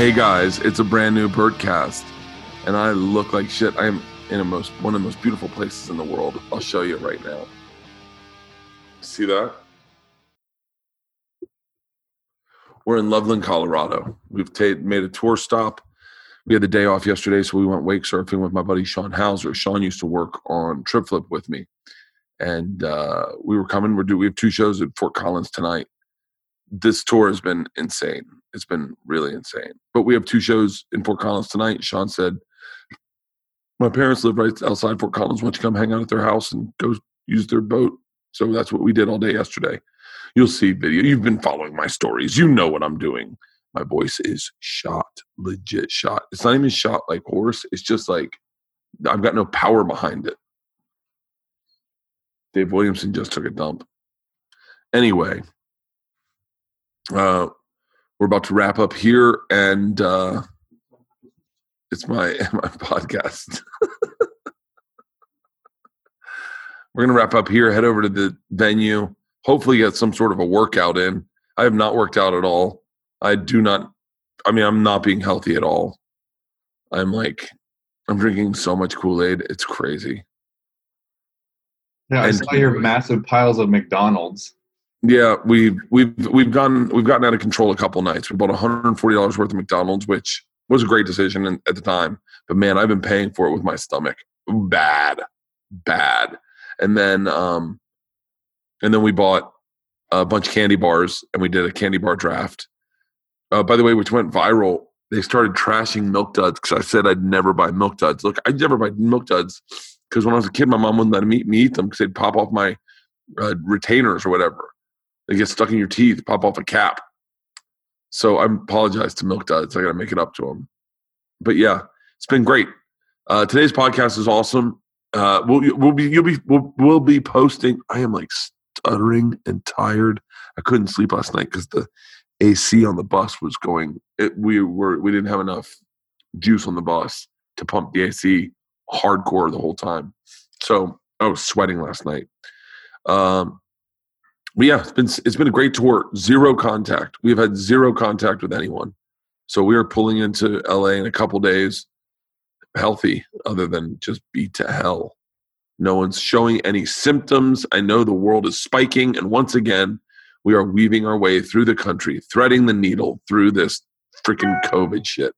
Hey guys, it's a brand new Bertcast, and I look like shit. I am in a most one of the most beautiful places in the world. I'll show you right now. See that? We're in Loveland, Colorado. We've ta- made a tour stop. We had the day off yesterday, so we went wake surfing with my buddy Sean Hauser. Sean used to work on Trip Flip with me, and uh, we were coming. We're do we have two shows at Fort Collins tonight. This tour has been insane. It's been really insane. But we have two shows in Fort Collins tonight. Sean said, "My parents live right outside Fort Collins. Why don't you come hang out at their house and go use their boat?" So that's what we did all day yesterday. You'll see video. You've been following my stories. You know what I'm doing. My voice is shot, legit shot. It's not even shot like horse. It's just like I've got no power behind it. Dave Williamson just took a dump. Anyway, uh, we're about to wrap up here, and uh, it's my my podcast. we're gonna wrap up here. Head over to the venue. Hopefully, get some sort of a workout in. I have not worked out at all. I do not. I mean, I'm not being healthy at all. I'm like, I'm drinking so much Kool Aid. It's crazy. Yeah, I And- saw your massive piles of McDonald's. Yeah, we've we've we've gone we've gotten out of control a couple nights. We bought 140 dollars worth of McDonald's, which was a great decision at the time. But man, I've been paying for it with my stomach, bad, bad. And then um, and then we bought a bunch of candy bars, and we did a candy bar draft. Uh, by the way, which went viral. They started trashing Milk Duds because I said I'd never buy Milk Duds. Look, I'd never buy Milk Duds because when I was a kid, my mom wouldn't let me, me eat them because they'd pop off my uh, retainers or whatever. Get stuck in your teeth, pop off a cap. So I apologize to Milk Duds. I got to make it up to them. But yeah, it's been great. Uh, today's podcast is awesome. Uh, we'll we'll be you'll be we'll, we'll be posting. I am like stuttering and tired. I couldn't sleep last night because the AC on the bus was going. It, we were we didn't have enough juice on the bus to pump the AC hardcore the whole time. So I was sweating last night. Um, but yeah, it's been it's been a great tour. Zero contact. We've had zero contact with anyone. So we are pulling into LA in a couple days, healthy, other than just beat to hell. No one's showing any symptoms. I know the world is spiking, and once again, we are weaving our way through the country, threading the needle through this freaking COVID shit.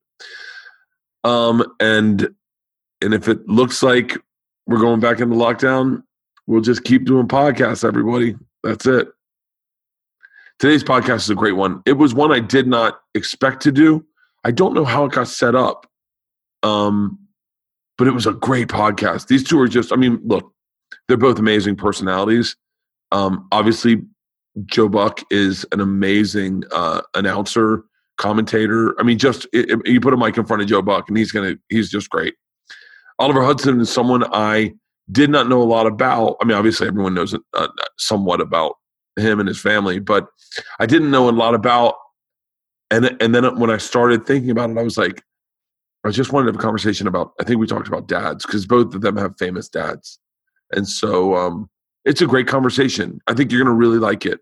Um, and and if it looks like we're going back into lockdown, we'll just keep doing podcasts, everybody. That's it. Today's podcast is a great one. It was one I did not expect to do. I don't know how it got set up. Um, but it was a great podcast. These two are just, I mean, look, they're both amazing personalities. Um, obviously, Joe Buck is an amazing uh, announcer, commentator. I mean, just i i- you put a mic in front of Joe Buck, and he's gonna, he's just great. Oliver Hudson is someone I did not know a lot about. I mean, obviously, everyone knows uh, somewhat about him and his family, but I didn't know a lot about. And and then when I started thinking about it, I was like, I just wanted to have a conversation about. I think we talked about dads because both of them have famous dads, and so um, it's a great conversation. I think you're going to really like it.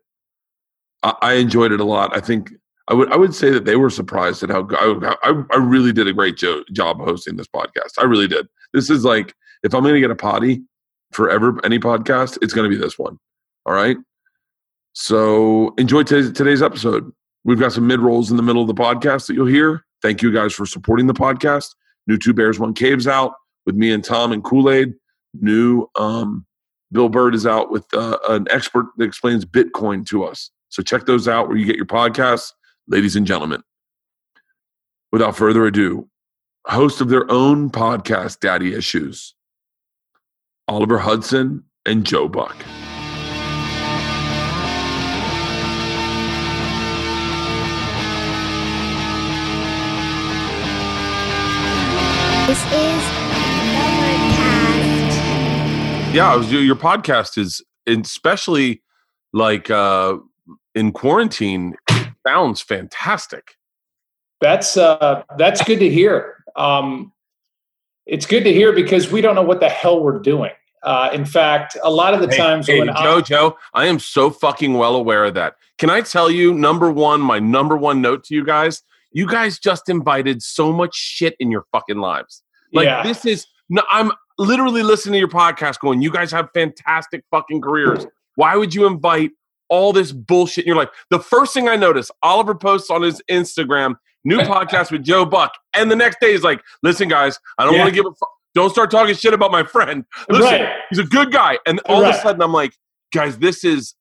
I, I enjoyed it a lot. I think I would I would say that they were surprised at how I I, I really did a great jo- job hosting this podcast. I really did. This is like if I'm going to get a potty for ever any podcast, it's going to be this one. All right. So enjoy today's, today's episode. We've got some mid rolls in the middle of the podcast that you'll hear. Thank you guys for supporting the podcast. New Two Bears One Caves out with me and Tom and Kool Aid. New um, Bill Bird is out with uh, an expert that explains Bitcoin to us. So check those out where you get your podcasts, ladies and gentlemen. Without further ado, host of their own podcast, Daddy Issues, Oliver Hudson and Joe Buck. This is Overcast. Yeah, I was your podcast is especially like uh in quarantine sounds fantastic. That's uh, that's good to hear. Um, it's good to hear because we don't know what the hell we're doing. Uh, in fact, a lot of the Hey, times hey, when Joe, I, Joe, I am so fucking well aware of that. Can I tell you, number one, my number one note to you guys? you guys just invited so much shit in your fucking lives. Like Yeah. this is no, I'm literally listening to your podcast going, you guys have fantastic fucking careers. Why would you invite all this bullshit in your life? The first thing I notice, Oliver posts on his Instagram, new podcast with Joe Buck. And the next day he's like, listen, guys, I don't Yeah. want to give a fuck. Don't start talking shit about my friend. Listen, Right. he's a good guy. And all of a sudden I'm like, guys, this is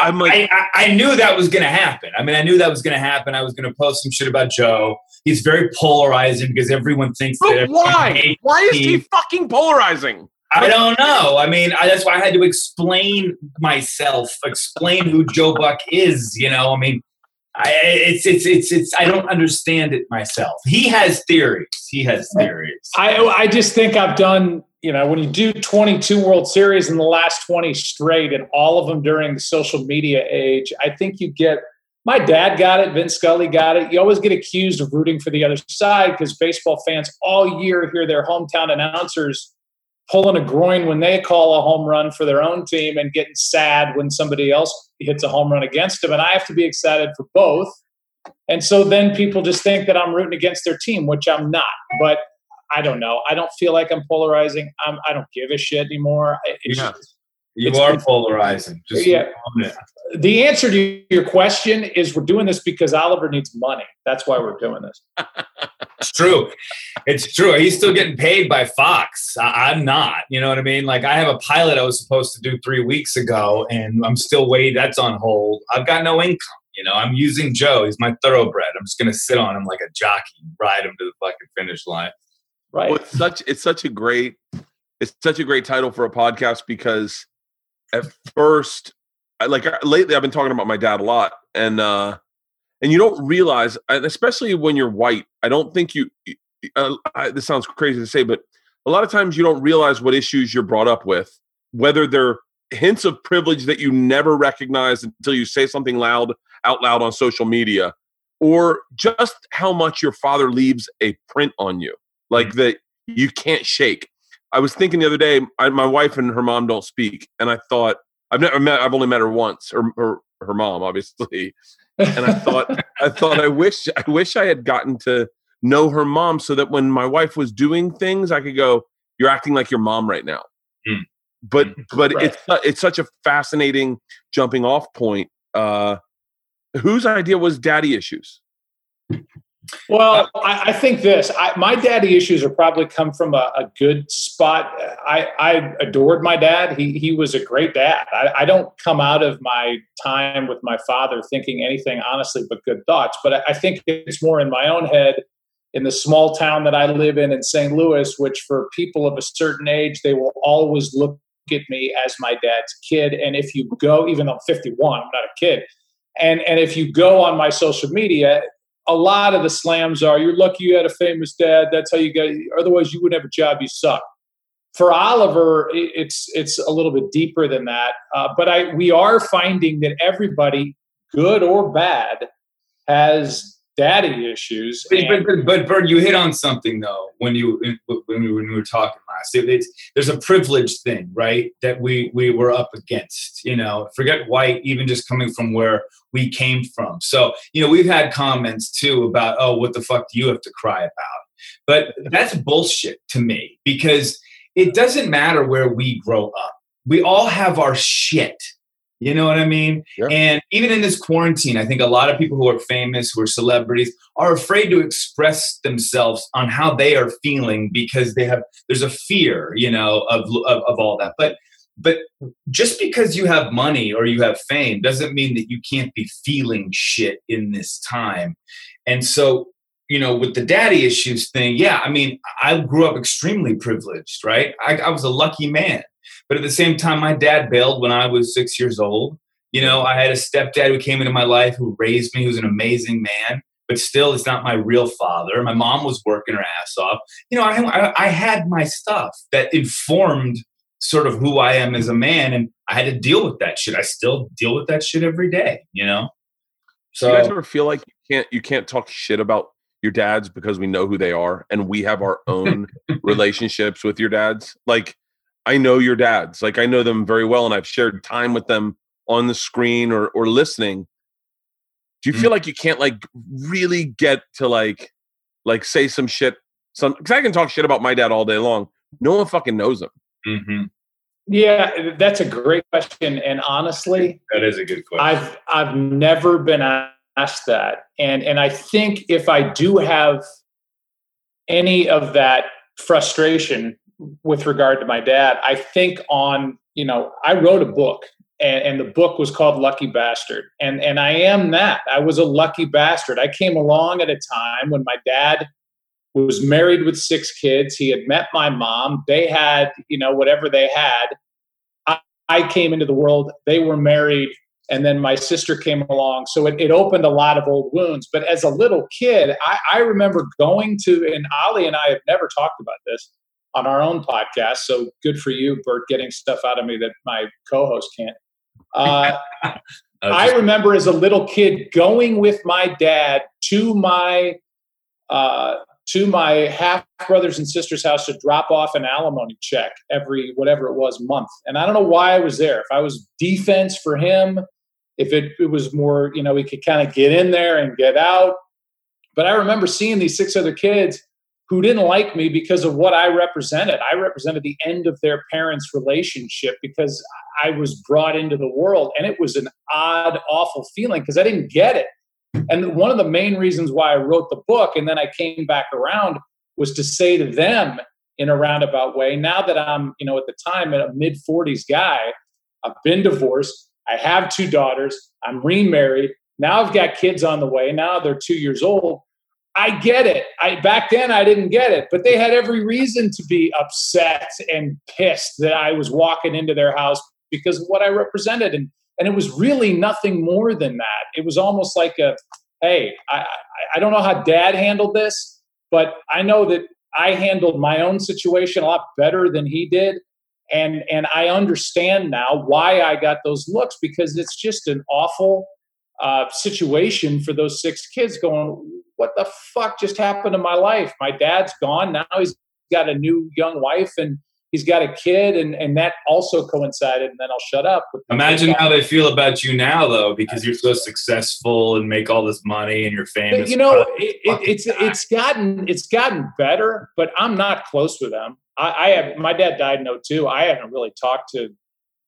I'm like, I, I, I knew that was going to happen. I mean, I knew that was going to happen. I was going to post some shit about Joe. He's very polarizing because everyone thinks that. but everyone why? Why is he fucking polarizing? I don't know. I mean, I, that's why I had to explain myself, explain who Joe Buck is. You know, I mean, I, it's it's it's it's. I don't understand it myself. He has theories. He has theories. I I just think I've done. You know, when you do 22 World Series in the last 20 straight, and all of them during the social media age, I think you get. My dad got it. Vin Scully got it. You always get accused of rooting for the other side because baseball fans all year hear their hometown announcers pulling a groin when they call a home run for their own team and getting sad when somebody else hits a home run against them. And I have to be excited for both. And so then people just think that I'm rooting against their team, which I'm not. But I don't know. I don't feel like I'm polarizing. I'm, I don't give a shit anymore. It's Yeah. You It's- are it's- polarizing. Just Yeah. the answer to your question is we're doing this because Oliver needs money. That's why we're doing this. It's true. It's true. He's still getting paid by Fox. I, I'm not. You know what I mean? Like I have a pilot I was supposed to do three weeks ago, and I'm still waiting. That's on hold. I've got no income. You know, I'm using Joe. He's my thoroughbred. I'm just gonna sit on him like a jockey, ride him to the fucking finish line. Right. Well, it's such it's such a great it's such a great title for a podcast because at first I, like lately I've been talking about my dad a lot and uh and you don't realize especially when you're white I don't think you uh, I, this sounds crazy to say but a lot of times you don't realize what issues you're brought up with whether they're hints of privilege that you never recognize until you say something loud out loud on social media or just how much your father leaves a print on you like that you can't shake. I was thinking the other day, I, my wife and her mom don't speak, and I thought I've never met, I've only met her once, or her, her mom, obviously, and I thought, I thought, I wish, I wish I had gotten to know her mom, so that when my wife was doing things, I could go, "You're acting like your mom right now." Mm. But, but Right. it's it's such a fascinating jumping off point. Uh, whose idea was daddy issues? Well, uh, I, I think this. I, my daddy issues are probably come from a, a good spot. I, I adored my dad. He he was a great dad. I, I don't come out of my time with my father thinking anything honestly but good thoughts. But I, I think it's more in my own head. In the small town that I live in in St. Louis, which for people of a certain age, they will always look at me as my dad's kid. And if you go, even though I'm 51, I'm not a kid. And and if you go on my social media, a lot of the slams are. You're lucky you had a famous dad. That's how you got otherwise you wouldn't have a job you suck. For oliver it's it's a little bit deeper than that. Uh, but i we are finding that everybody good or bad has daddy issues But, and- but, but, Bert, you hit on something though when you when we, when we were talking last. It- it's, there's a privilege thing, right? That we we were up against. You know, forget white, even just coming from where we came from. So you know, we've had comments too about, oh, what the fuck do you have to cry about? But that's bullshit to me because it doesn't matter where we grow up. We all have our shit. You know what I mean? Yeah. And even in this quarantine, I think a lot of people who are famous, who are celebrities, are afraid to express themselves on how they are feeling because they have there's a fear, you know, of of, of all that. But but just because you have money or you have fame doesn't mean that you can't be feeling shit in this time. And so, you know, with the daddy issues thing, yeah, I mean, I grew up extremely privileged, right? I, I was a lucky man. But at the same time, my dad bailed when I was six years old. You know, I had a stepdad who came into my life who raised me, who's an amazing man, but still, it's not my real father. My mom was working her ass off. You know, I, I, I had my stuff that informed sort of who I am as a man, and I had to deal with that shit. I still deal with that shit every day, you know? Do you guys ever feel like you can't you can't talk shit about your dads because we know who they are and we have our own relationships with your dads? Like I know your dads. Like I know them very well and I've shared time with them on the screen or or listening. Do you Mm. feel like you can't like really get to like like say some shit? Some because I can talk shit about my dad all day long. No one fucking knows him. hmm Yeah, that's a great question. And honestly, That is a good question. I've I've never been asked that, and and I think if I do have any of that frustration with regard to my dad, I think on you know I wrote a book, and, and the book was called Lucky Bastard, and and I am that. I was a lucky bastard. I came along at a time when my dad was married with six kids. He had met my mom. They had you know whatever they had. I, I came into the world. They were married and then my sister came along so it, it opened a lot of old wounds but as a little kid I, I remember going to and ali and i have never talked about this on our own podcast so good for you bert getting stuff out of me that my co-host can't. Uh, i remember as a little kid going with my dad to my uh, to my half brothers and sisters house to drop off an alimony check every whatever it was month. And i don't know why i was there. If i was defense for him if it, it was more you know we could kind of get in there and get out. But i remember seeing these six other kids who didn't like me because of what i represented i represented the end of their parents relationship because i was brought into the world and it was an odd awful feeling because i didn't get it and one of the main reasons why I wrote the book and then I came back around was to say to them in a roundabout way, now that I'm, you know, at the time a mid 40s guy, I've been divorced, I have two daughters, I'm remarried, now I've got kids on the way, now they're 2 years old. I get it. I back then I didn't get it, but they had every reason to be upset and pissed that I was walking into their house because of what I represented and and it was really nothing more than that. It was almost like a, hey, I, I, don't know how dad handled this, but I know that I handled my own situation a lot better than he did. And, and I understand now why I got those looks because it's just an awful uh, situation for those six kids going, what the fuck just happened to my life? My dad's gone. Now he's got a new young wife and he's got a kid. And, and that also coincided. And then I'll shut up. with Imagine how they feel about you now, though, because you're so successful and make all this money and you're famous. But, you know, it, it, it's guy. it's gotten it's gotten better, but I'm not close with them. I, I have my dad died in 02. I haven't really talked to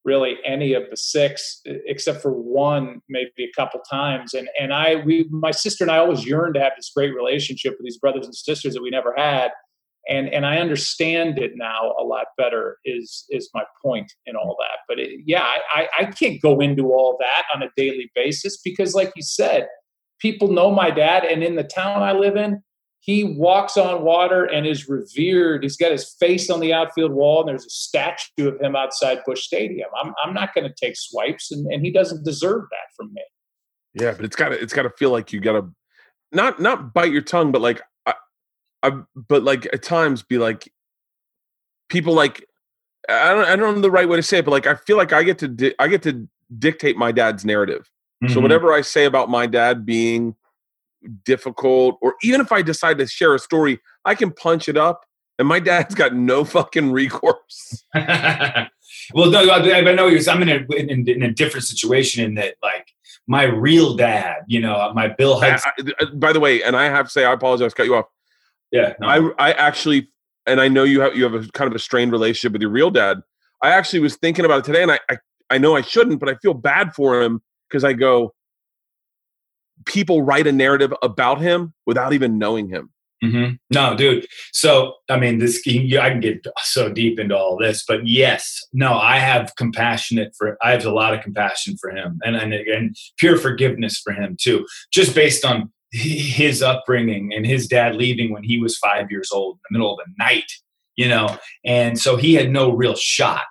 really any of the six except for one maybe a couple times. And and i we my sister and i always yearned to have this great relationship with these brothers and sisters that we never had. And and i understand it now a lot better is is my point in all that. But it, yeah I i can't go into all that on a daily basis because like you said people know my dad. And in the town i live in he walks on water and is revered. He's got his face on the outfield wall, and there's a statue of him outside Busch Stadium. I'm, I'm not going to take swipes, and, and he doesn't deserve that from me. Yeah, but it's got to it's got to feel like you got to not not bite your tongue, but like I, I but like at times be like people like I don't I don't know the right way to say it, but like I feel like I get to di- I get to dictate my dad's narrative. So Mhm. whatever I say about my dad being difficult, or even if I decide to share a story, I can punch it up, and my dad's got no fucking recourse. well, no, I, I know you're. I'm in a in, in a different situation in that, like, my real dad, you know, my Bill I- Hudson. I- uh, by the way, and I have to say, I apologize, cut you off. yeah, no. I I actually, and I know you have you have a kind of a strained relationship with your real dad. I actually was thinking about it today, and I I, I know I shouldn't, but I feel bad for him because I go. People write a narrative about him without even knowing him. hmm No, dude. So, I mean, this I can get so deep into all this, but yes, no, I have compassionate for. I have a lot of compassion for him, and and, and pure forgiveness for him too, just based on his upbringing and his dad leaving when he was five years old in the middle of the night, you know, and so he had no real shot.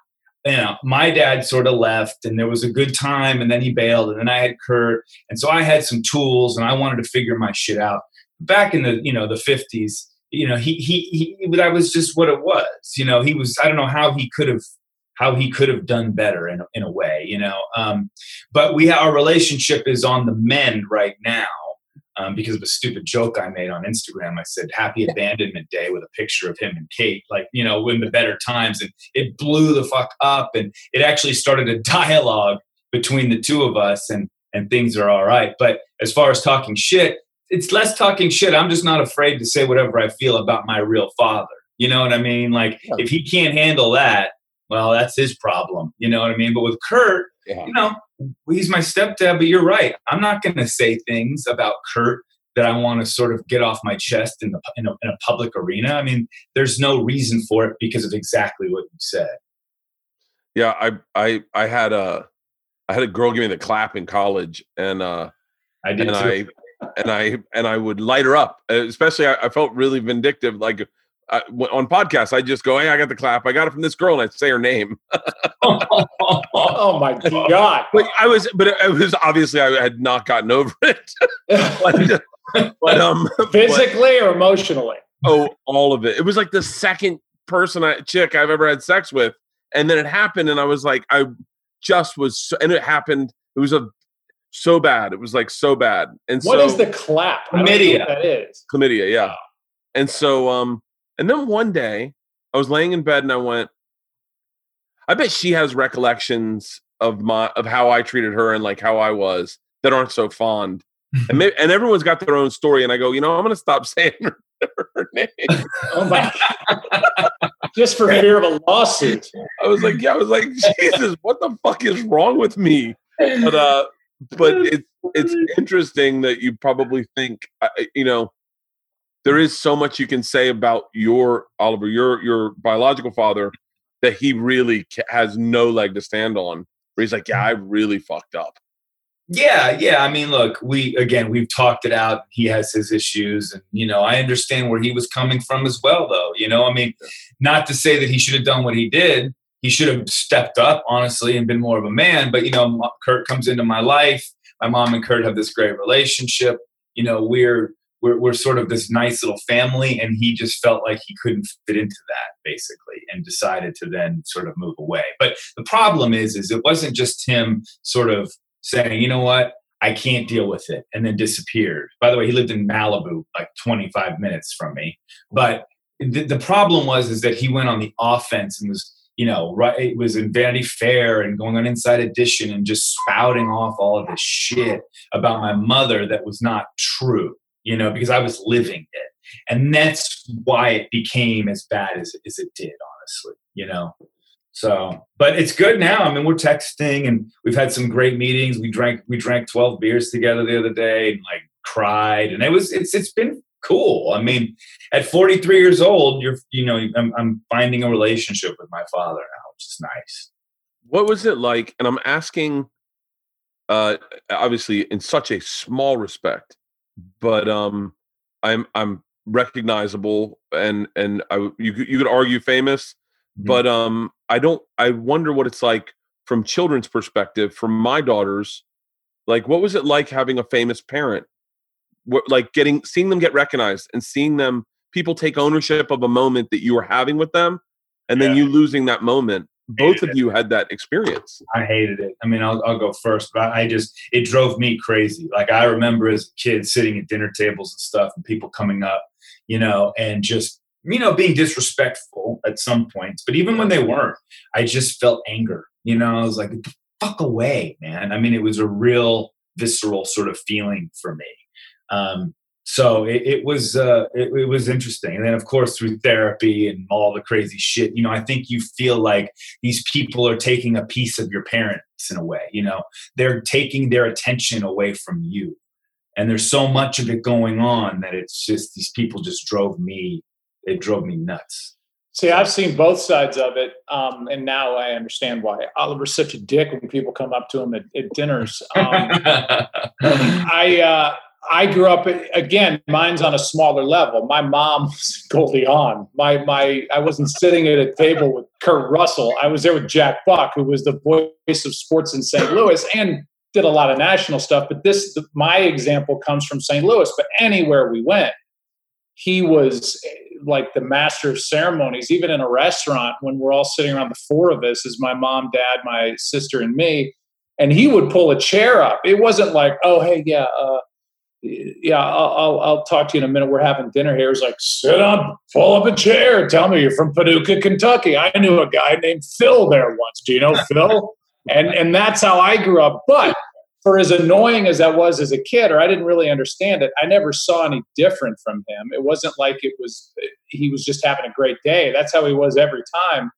You know, my dad sort of left, and there was a good time, and then he bailed, and then I had Kurt, and so I had some tools, and I wanted to figure my shit out. Back in the you know the 50s you know he he he that was just what it was you know he was i don't know how he could have how he could have done better in, in a way you know um, but we our relationship is on the mend right now um, because of a stupid joke i made on instagram i said happy abandonment day with a picture of him and kate like you know in the better times and it blew the fuck up and it actually started a dialogue between the two of us and and things are all right. But as far as talking shit, it's less talking shit. I'm just not afraid to say whatever I feel about my real father. You know what I mean? Like if he can't handle that, well, that's his problem. You know what I mean? But with Kurt, Yeah. you know, he's my stepdad, but you're right. I'm not going to say things about Kurt that I want to sort of get off my chest in, the, in, a, in a public arena. I mean, there's no reason for it because of exactly what you said. Yeah, I I I had a I had a girl give me the clap in college, and uh, I did and too. I and I and I would light her up. Especially, I, I felt really vindictive. Like I, w- on podcasts, I just go, "Hey, I got the clap. I got it from this girl," and I'd say her name. Oh my God. But I was, but it, it was obviously I had not gotten over it. but, but um, but- Physically or emotionally? oh, all of it. It was like the second person I chick I've ever had sex with, and then it happened, and I was like, I just was, so, and it happened. It was a so bad. It was like so bad. And What so is the clap? I don't know Chlamydia. what that is. chlamydia, yeah. And so, um, and then one day I was laying in bed and I went, I bet she has recollections of my of how I treated her and like how I was that aren't so fond. And maybe, and everyone's got their own story. And I go, you know, I'm gonna stop saying her, her name. Oh my Just for fear of a lawsuit. I was like, yeah, I was like, Jesus, what the fuck is wrong with me? But uh, but it's it's interesting that you probably think, you know, there is so much you can say about your Oliver, your your biological father, that he really has no leg to stand on. Where he's like, yeah, I really fucked up. Yeah, yeah. I mean, look, we again we've talked it out. He has his issues, and you know, I understand where he was coming from as well. Though, you know, I mean, not to say that he should have done what he did. He should have stepped up, honestly, and been more of a man. But you know, Kurt comes into my life. My mom and Kurt have this great relationship. You know, we're we're we're sort of this nice little family, and he just felt like he couldn't fit into that, basically, and decided to then sort of move away. But the problem is, is it wasn't just him sort of saying, you know what, I can't deal with it, and then disappeared. By the way, he lived in Malibu, like 25 minutes from me. But the, the problem was is that he went on the offense and was, you know, right. It was in Vanity Fair and going on Inside Edition and just spouting off all of this shit about my mother that was not true. You know, because I was living it, and that's why it became as bad as, as it did. Honestly, you know. So, but it's good now. I mean, we're texting and we've had some great meetings. We drank we drank 12 beers together the other day and like cried and it was it's it's been cool. I mean, at 43 years old, you're you know, I'm I'm finding a relationship with my father now, which is nice. What was it like? And I'm asking, uh, obviously in such a small respect, but um, I'm I'm recognizable and and I you could- you could argue famous, Mhm. but um, I don't. I wonder what it's like from children's perspective, from my daughters. Like, what was it like having a famous parent? What, like getting seeing them get recognized and seeing them people take ownership of a moment that you were having with them, and then you losing that moment. Both of you had that experience. I hated it. I mean, I'll, I'll go first, but I just, it drove me crazy. Like, I remember as a kid sitting at dinner tables and stuff and people coming up, you know, and just, you know, being disrespectful at some points. But even when they weren't, I just felt anger. You know, I was like, fuck away, man. I mean, it was a real visceral sort of feeling for me. Um, so it, it was uh, it, it was interesting, and then of course through therapy and all the crazy shit, you know, I think you feel like these people are taking a piece of your parents in a way you know? They're taking their attention away from you. And there's so much of it going on that it's just these people just drove me it drove me nuts. See, I've seen both sides of it, um, and now I understand why. Oliver's such a dick when people come up to him at, at dinners. Um, I uh, I grew up again. Mine's on a smaller level. My mom was Goldie Hawn. My my I wasn't sitting at a table with Kurt Russell. I was there with Jack Buck, who was the voice of sports in St. Louis and did a lot of national stuff. But this my example comes from St. Louis. But anywhere we went, he was like the master of ceremonies. Even in a restaurant, when we're all sitting around, the four of us, is my mom, dad, my sister, and me and he would pull a chair up. It wasn't like, oh, hey, yeah, uh, yeah, I'll, I'll, I'll talk to you in a minute. We're having dinner here. He's like, sit up, pull up a chair. Tell me you're from Paducah, Kentucky. I knew a guy named Phil there once. Do you know Phil? And and that's how I grew up. But for as annoying as that was as a kid, or I didn't really understand it, I never saw any different from him. It wasn't like it was he was just having a great day. That's how he was every time.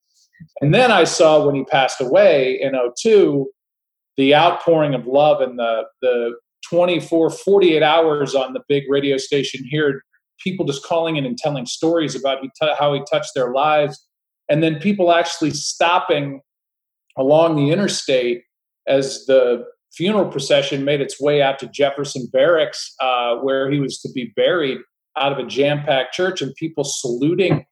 And then I saw when he passed away in 02, the outpouring of love and the the 24, 48 hours on the big radio station here, people just calling in and telling stories about how he touched their lives. And then people actually stopping along the interstate as the funeral procession made its way out to Jefferson Barracks, uh, where he was to be buried out of a jam packed church, and people saluting.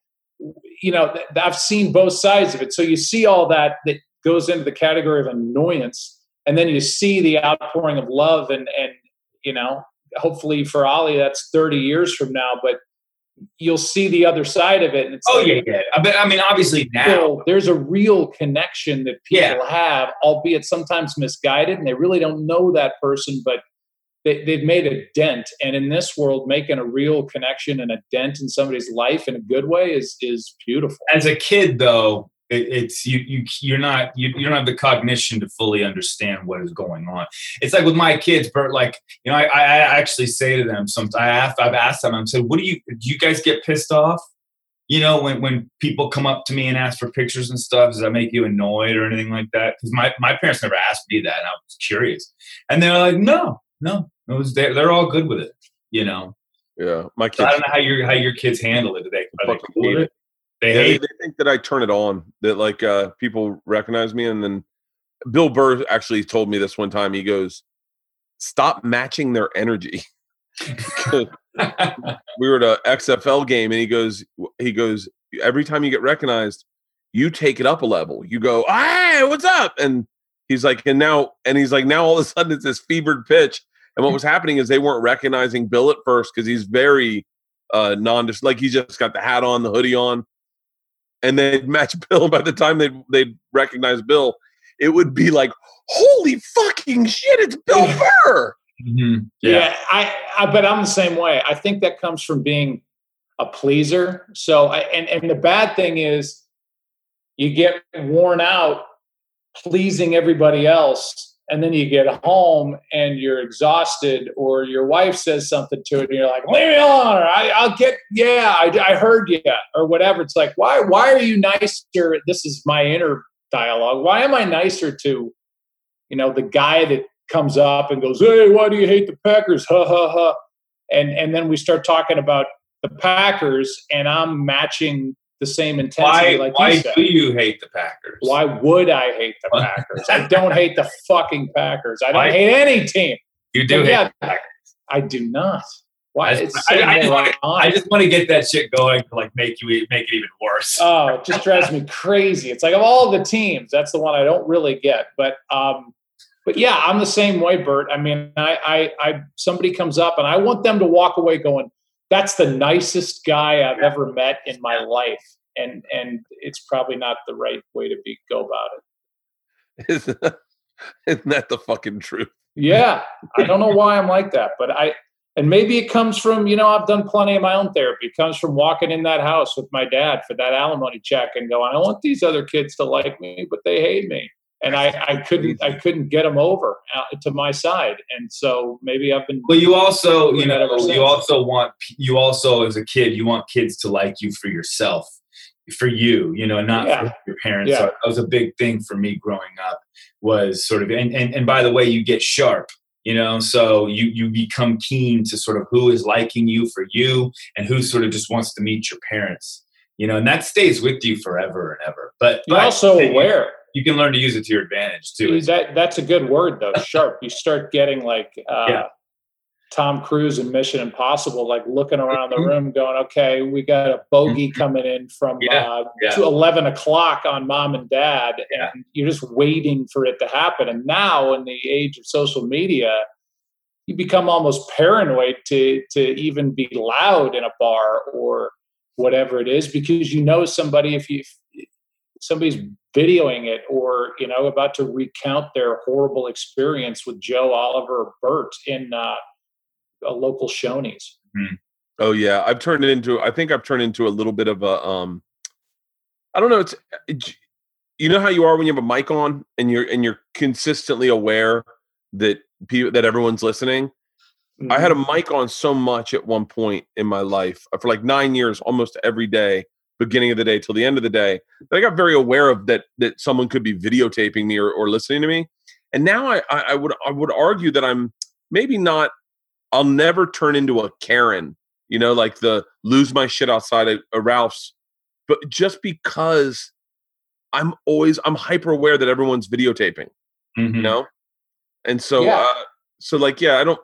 You know, I've seen both sides of it. So you see all that that goes into the category of annoyance, and then you see the outpouring of love, and and you know, hopefully for Ollie, that's 30 years from now, but you'll see the other side of it. And oh like, yeah, yeah. But I mean, obviously now there's a real connection that people yeah. have, albeit sometimes misguided, and they really don't know that person, but they, they've made a dent. And in this world, making a real connection and a dent in somebody's life in a good way is is beautiful. As a kid, though, it, it's you you you're not you, you don't have the cognition to fully understand what is going on. It's like with my kids, Bert. Like you know, I, I actually say to them sometimes. I have, I've asked them. I'm said, "What do you do? You guys get pissed off?" You know, when, when people come up to me and ask for pictures and stuff, does that make you annoyed or anything like that? Because my, my parents never asked me that, and I was curious. And they're like, no, no, it was they're, they're all good with it. You know. Yeah, my kids. So I don't know how your how your kids handle it. Do they, are they cool it? They, yeah, they, they, think that I turn it on, that like uh, people recognize me. And then Bill Burr actually told me this one time. He goes, Stop matching their energy. we were at a XFL game and he goes, he goes, every time you get recognized, you take it up a level. You go, hey, what's up? And he's like, and now, and he's like, now all of a sudden it's this fevered pitch. And what was happening is they weren't recognizing Bill at first because he's very uh non like he just got the hat on, the hoodie on and they'd match Bill. By the time they'd, they'd recognize Bill, it would be like, holy fucking shit, it's Bill Burr. Mm-hmm. Yeah, yeah I, I, but I'm the same way. I think that comes from being a pleaser. So, I, and and the bad thing is, you get worn out pleasing everybody else and then you get home and you're exhausted or your wife says something to it and you're like leave me alone or I, will get yeah I, I heard you or whatever. It's like why why are you nicer? This is my inner dialogue. Why am i nicer to you know the guy that comes up and goes hey why do you hate the packers ha ha ha. And and then we start talking about the packers and i'm matching the same intensity. Why, like why you do you hate the Packers? Why would I hate the Packers? I don't hate the fucking Packers. I don't why? hate any team. You do yeah, Packers. I do not. Why? I just, I, I, just want to, I just want to get that shit going to like make you make it even worse. Oh, it just drives me crazy. It's like of all the teams, that's the one I don't really get. But um, but yeah, I'm the same way, Bert. I mean, I, I, I somebody comes up and I want them to walk away going, that's the nicest guy I've ever met in my life. And and it's probably not the right way to be go about it. Isn't that, isn't that the fucking truth? Yeah. I don't know why I'm like that, but I and maybe it comes from, you know, I've done plenty of my own therapy. It comes from walking in that house with my dad for that alimony check and going, I want these other kids to like me, but they hate me and I, I couldn't I couldn't get them over uh, to my side, and so maybe I've been. Well, you also you know you also want you also as a kid you want kids to like you for yourself, for you you know, not yeah. for your parents. Yeah. So that was a big thing for me growing up. Was sort of and, and and by the way, you get sharp. You know, so you you become keen to sort of who is liking you for you, and who sort of just wants to meet your parents. You know, and that stays with you forever and ever. But you're also aware you can learn to use it to your advantage too. That that's a good word though. Sharp. you start getting like uh, yeah. Tom Cruise in Mission Impossible, like looking around the mm-hmm. room, going, "Okay, we got a bogey mm-hmm. coming in from yeah. Uh, yeah. to eleven o'clock on mom and dad, yeah. and you're just waiting for it to happen." And now, in the age of social media, you become almost paranoid to to even be loud in a bar or whatever it is because you know somebody if you somebody's videoing it or you know about to recount their horrible experience with Joe Oliver Bert in uh, a local Shoney's. Mm-hmm. Oh yeah, I've turned it into. I think I've turned into a little bit of a. um I don't know. It's it, you know how you are when you have a mic on and you're and you're consistently aware that people that everyone's listening. I had a mic on so much at one point in my life uh, for like nine years, almost every day, beginning of the day till the end of the day. That I got very aware of that that someone could be videotaping me or, or listening to me. And now I, I, I would I would argue that I'm maybe not. I'll never turn into a Karen, you know, like the lose my shit outside of, of Ralph's, but just because I'm always I'm hyper aware that everyone's videotaping Mhm. you know and so Yeah. uh so like yeah i don't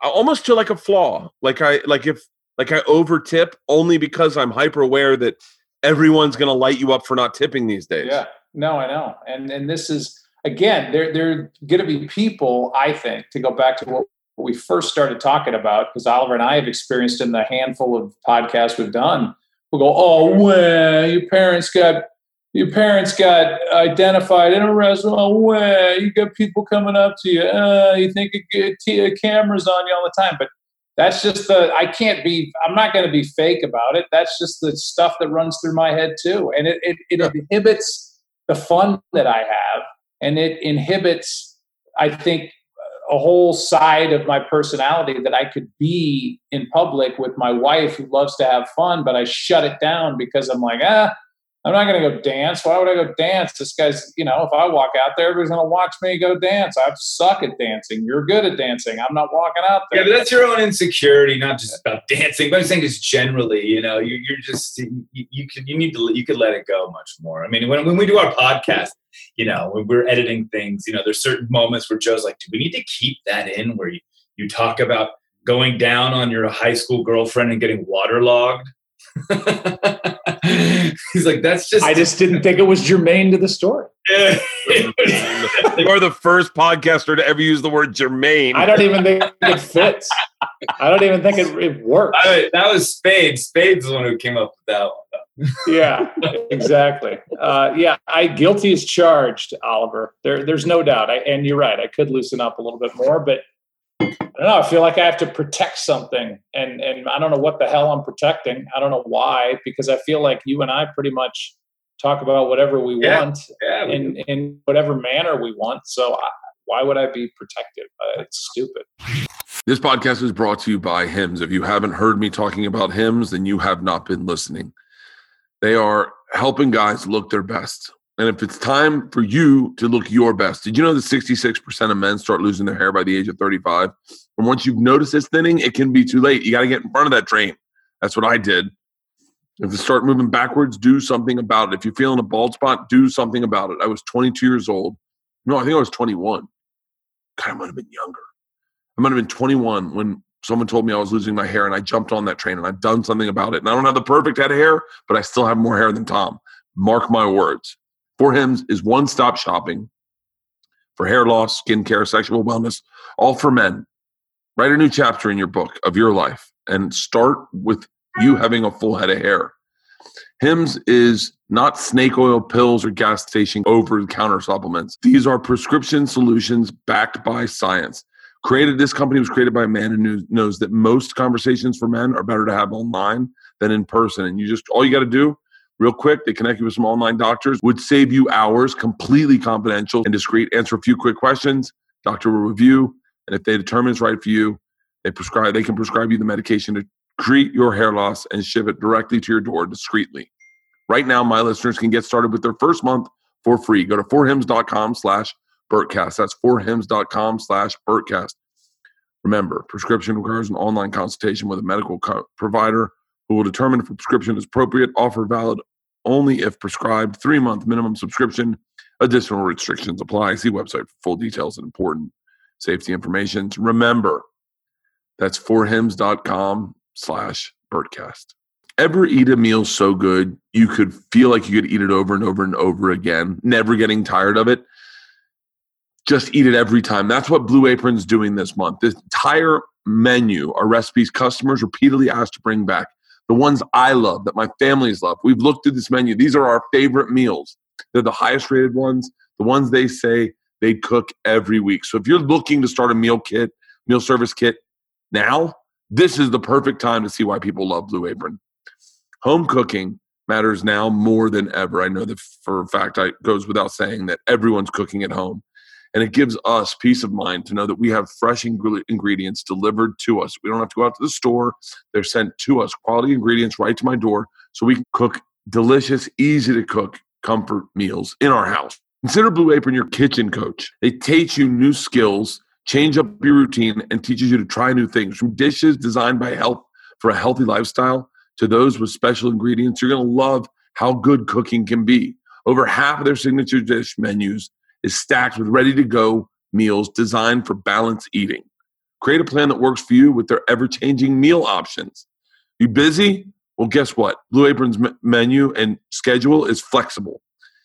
i almost feel like a flaw like i like if like i over tip only because i'm hyper aware that everyone's gonna light you up for not tipping these days Yeah, no, I know, and and this is again, there there are going to be people. I think to go back to what we first started talking about, because Oliver and I have experienced in the handful of podcasts we've done. We'll go, oh, well, your parents got your parents got identified in a restaurant. Oh, well, you got people coming up to you. Uh, you think a, good camera's on you all the time, but that's just the i can't be i'm not going to be fake about it. That's just the stuff that runs through my head too. And it, it, it inhibits the fun that i have and it inhibits i think a whole side of my personality that i could be in public with my wife who loves to have fun but i shut it down because i'm like ah i'm not going to go dance why would i go dance this guy's you know if i walk out there everybody's going to watch me go dance i suck at dancing you're good at dancing i'm not walking out there. Yeah, but that's your own insecurity, not just about dancing. But I'm saying just generally, you know, you, you're just you, you you need to you could let it go much more. I mean, when when we do our podcast, you know, when we're editing things, you know, there's certain moments where Joe's like, "Do we need to keep that in?" Where you you talk about going down on your high school girlfriend and getting waterlogged. He's like, "That's just." I just didn't think it was germane to the story. you are the first podcaster to ever use the word germane I don't even think it fits. I don't even think it, it works. I- that was Spades. Spades is the one who came up with that one. Yeah, exactly. Uh, yeah, I guilty as charged, Oliver. There, there's no doubt. I, and you're right. I could loosen up a little bit more, but I don't know. I feel like I have to protect something, and and I don't know what the hell I'm protecting. I don't know why, because I feel like you and I pretty much talk about whatever we Yeah. want Yeah, we- in in whatever manner we want. So I, why would I be protective? Uh, it's stupid. This podcast is brought to you by Hims. If you haven't heard me talking about Hims, then you have not been listening. They are helping guys look their best. And if it's time for you to look your best, did you know that 66% of men start losing their hair by the age of 35? And once you've noticed it's thinning, it can be too late. You got to get in front of that train. That's what I did. If you start moving backwards, do something about it. If you're feeling a bald spot, do something about it. I was 22 years old. No, I think I was 21. God, I might have been younger. I might have been 21 when someone told me I was losing my hair, and I jumped on that train and I've done something about it. And I don't have the perfect head of hair, but I still have more hair than Tom. Mark my words. For Hims is one stop shopping for hair loss, skincare, sexual wellness, all for men. Write a new chapter in your book of your life and start with you having a full head of hair. Hims is not snake oil pills or gas station over the counter supplements. These are prescription solutions backed by science. Created this company was created by a man who knows that most conversations for men are better to have online than in person. And you just all you got to do, real quick, they connect you with some online doctors, would save you hours, completely confidential and discreet. Answer a few quick questions. Doctor will review, and if they determine it's right for you, they prescribe. They can prescribe you the medication to treat your hair loss and ship it directly to your door discreetly. Right now, my listeners can get started with their first month for free. Go to forhims.com slash Bertcast. That's forhims.com slash Bertcast. Remember, prescription requires an online consultation with a medical co- provider who will determine if a prescription is appropriate. Offer valid only if prescribed. Three month minimum subscription. Additional restrictions apply. See website for full details and important safety information. Remember, that's forhims.com slash bertcast. Ever eat a meal so good you could feel like you could eat it over and over and over again, never getting tired of it? Just eat it every time. That's what Blue Apron's doing this month. This entire menu are recipes customers repeatedly asked to bring back. The ones I love, that my families love. We've looked through this menu. These are our favorite meals. They're the highest rated ones, the ones they say they cook every week. So if you're looking to start a meal kit, meal service kit now, this is the perfect time to see why people love Blue Apron. Home cooking matters now more than ever. I know that for a fact, it goes without saying that everyone's cooking at home. And it gives us peace of mind to know that we have fresh ingre- ingredients delivered to us. We don't have to go out to the store. They're sent to us, quality ingredients right to my door so we can cook delicious, easy to cook comfort meals in our house. Consider Blue Apron your kitchen coach. They teach you new skills, change up your routine, and teaches you to try new things from dishes designed by health for a healthy lifestyle to those with special ingredients. You're going to love how good cooking can be. Over half of their signature dish menus is stacked with ready to go meals designed for balanced eating. Create a plan that works for you with their ever changing meal options. You busy? Well, guess what? Blue Apron's m- menu and schedule is flexible.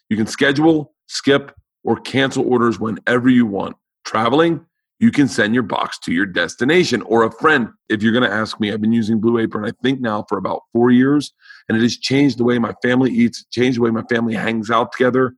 You can schedule, skip, or cancel orders whenever you want. Traveling? You can send your box to your destination or a friend. If you're going to ask me, I've been using Blue Apron, I think now for about four years, and it has changed the way my family eats, changed the way my family hangs out together.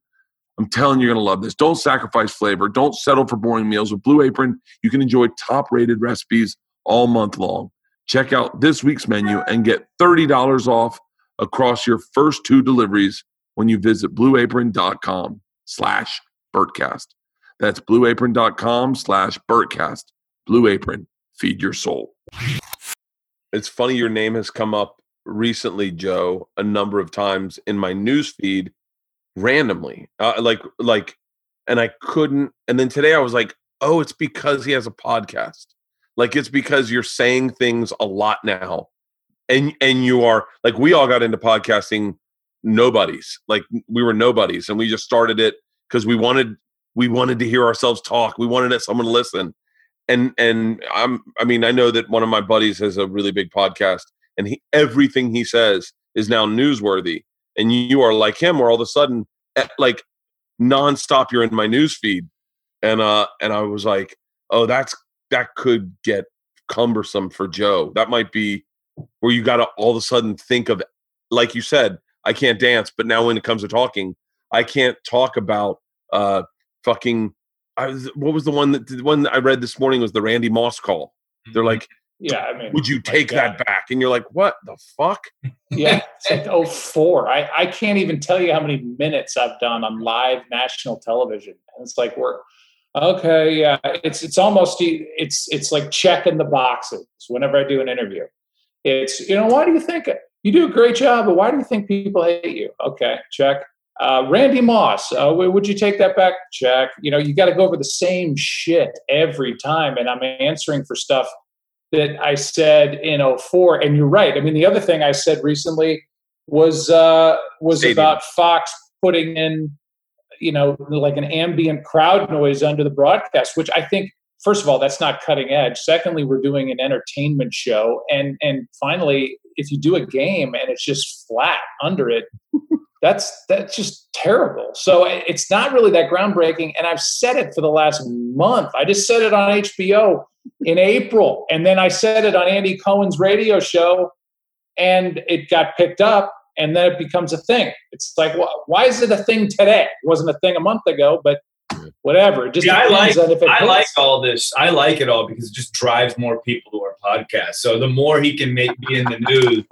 I'm telling you, you're going to love this. Don't sacrifice flavor. Don't settle for boring meals. With Blue Apron, you can enjoy top rated recipes all month long. Check out this week's menu and get $30 off across your first two deliveries when you visit blueapron.com slash Bertcast. That's blueapron.com slash Bertcast. Blue Apron, feed your soul. It's funny your name has come up recently, Joe, a number of times in my news feed randomly. Uh, like, like, and I couldn't. And then today I was like, oh, it's because he has a podcast. Like, it's because you're saying things a lot now. And, and you are like, we all got into podcasting nobodies. Like, we were nobodies and we just started it because we wanted we wanted to hear ourselves talk. We wanted someone to listen. And and I'm I mean, I know that one of my buddies has a really big podcast and he everything he says is now newsworthy. And you are like him, where all of a sudden eh, like nonstop you're in my news feed. And uh and I was like, oh, that's that could get cumbersome for Joe. That might be where you gotta all of a sudden think of like you said, I can't dance, but now when it comes to talking, I can't talk about uh fucking I was, what was the one that the one that I read this morning was the Randy Moss call. They're like, Yeah, I mean, would you take that back? And you're like, what the fuck? yeah, it's like oh four. I, I can't even tell you how many minutes I've done on live national television. And it's like we're okay, yeah. It's it's almost it's it's like checking the boxes whenever I do an interview. It's you know, why do you think? You do a great job, but why do you think people hate you? Okay, check. Uh, Randy Moss, uh, would you take that back? Check. You know, you got to go over the same shit every time, and I'm answering for stuff that I said in 04. And you're right. I mean, the other thing I said recently was uh, was Stadium. about Fox putting in, you know, like an ambient crowd noise under the broadcast, which I think, first of all, that's not cutting edge. Secondly, we're doing an entertainment show, and and finally, if you do a game and it's just flat under it. That's that's just terrible. So it's not really that groundbreaking. And I've said it for the last month. I just said it on HBO in April, and then I said it on Andy Cohen's radio show, and it got picked up, and then it becomes a thing. It's like, wh- why is it a thing today? It wasn't a thing a month ago, but whatever. It just Yeah, I like on if it I like all this. I like it all because it just drives more people to our podcast. So the more he can make be in the news,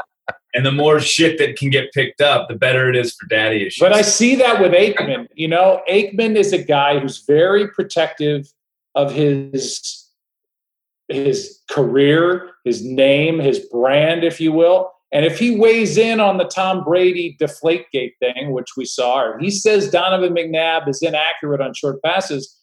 and the more shit that can get picked up, the better it is for daddy issues. But I see that with Aikman. You know, Aikman is a guy who's very protective of his his career, his name, his brand, if you will. And if he weighs in on the Tom Brady Deflategate thing, which we saw, or he says Donovan McNabb is inaccurate on short passes,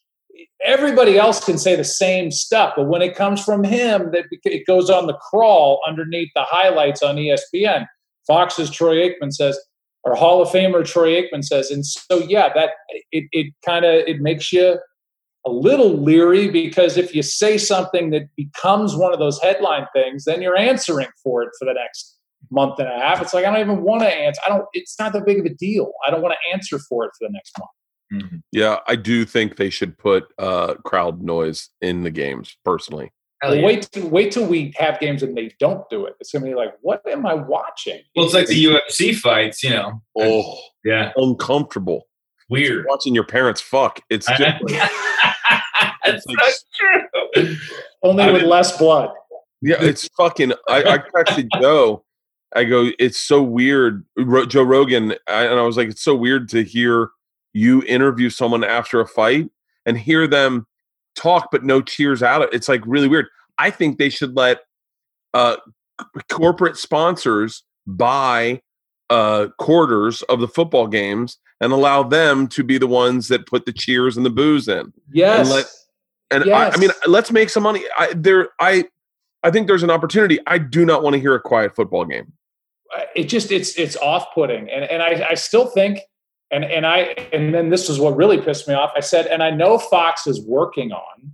everybody else can say the same stuff. But when it comes from him, that it goes on the crawl underneath the highlights on ESPN. Fox's Troy Aikman says, or Hall of Famer Troy Aikman says, and so yeah, that it it kind of it makes you a little leery because if you say something that becomes one of those headline things, then you're answering for it for the next month and a half. It's like I don't even want to answer. I don't. It's not that big of a deal. I don't want to answer for it for the next month. Mhm. Yeah, I do think they should put uh, crowd noise in the games. Personally, Well, yeah. wait till wait till we have games and they don't do it. It's gonna be like, what am I watching? Well, it's like the UFC fights, you know. oh, Yeah, uncomfortable. weird. Watching your parents fuck. It's just like, That's It's like- so true. only I with mean- less blood. Yeah, it's fucking. I, I texted Joe. I go, it's so weird. Ro- Joe Rogan, I, and I was like, it's so weird to hear you interview someone after a fight, and hear them talk, but no cheers out. of It's like really weird. I think they should let uh, c- corporate sponsors buy uh, quarters of the football games and allow them to be the ones that put the cheers and the booze in. Yes. let- And I, I mean, let's make some money. I there, I, I think there's an opportunity. I do not want to hear a quiet football game. it just it's it's off-putting and and I, I still think and and I and then this is what really pissed me off. I said, and I know Fox is working on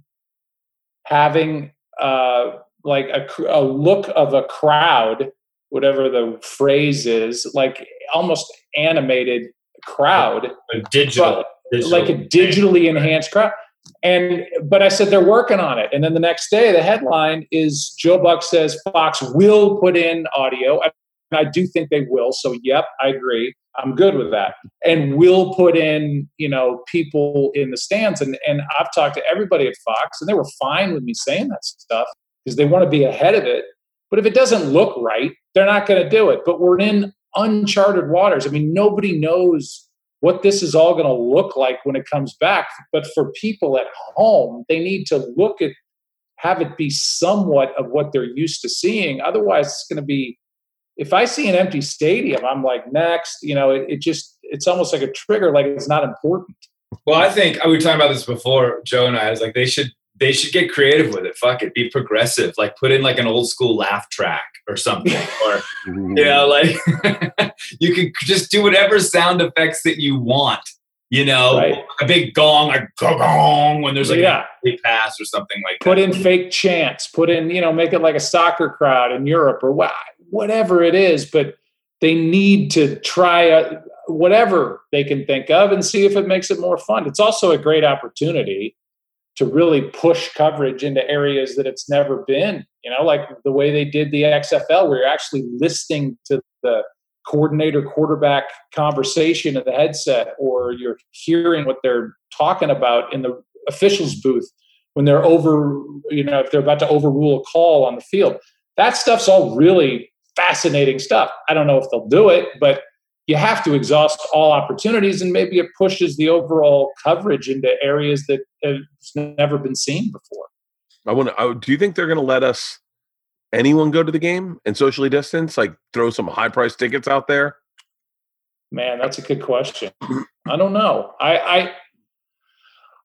having uh like a, a look of a crowd, whatever the phrase is, like almost animated crowd, A digital, digital like a digitally enhanced crowd. And but I said they're working on it. And then the next day, the headline is Joe Buck says Fox will put in audio. And I do think they will. So yep, I agree. I'm good with that. And will put in, you know, people in the stands. And and I've talked to everybody at Fox, and they were fine with me saying that stuff because they want to be ahead of it. But if it doesn't look right, they're not going to do it. But we're in uncharted waters. I mean, nobody knows what this is all going to look like when it comes back. But for people at home, they need to look at, have it be somewhat of what they're used to seeing. Otherwise, it's going to be, if I see an empty stadium, I'm like, next, you know, it, it just, it's almost like a trigger, like it's not important. Well, I think we were talking about this before, Joe and I. I was like, they should they should get creative with it. Fuck it, be progressive. Like put in like an old school laugh track or something, or you know, like you can just do whatever sound effects that you want. You know, Right. a big gong, a gong when there's like Yeah. a pass or something like Put that. in fake chants, put in, you know, make it like a soccer crowd in Europe or whatever it is. But they need to try a, whatever they can think of and see if it makes it more fun. It's also a great opportunity to really push coverage into areas that it's never been. You know, like the way they did the XFL, where you're actually listening to the coordinator quarterback conversation in the headset, or you're hearing what they're talking about in the officials booth when they're over, you know, if they're about to overrule a call on the field. That stuff's all really fascinating stuff. I don't know if they'll do it, but you have to exhaust all opportunities, and maybe it pushes the overall coverage into areas that have never been seen before. I want to. Do you think they're going to let us anyone go to the game and socially distance? Like throw some high price tickets out there? Man, that's a good question. I don't know. I I,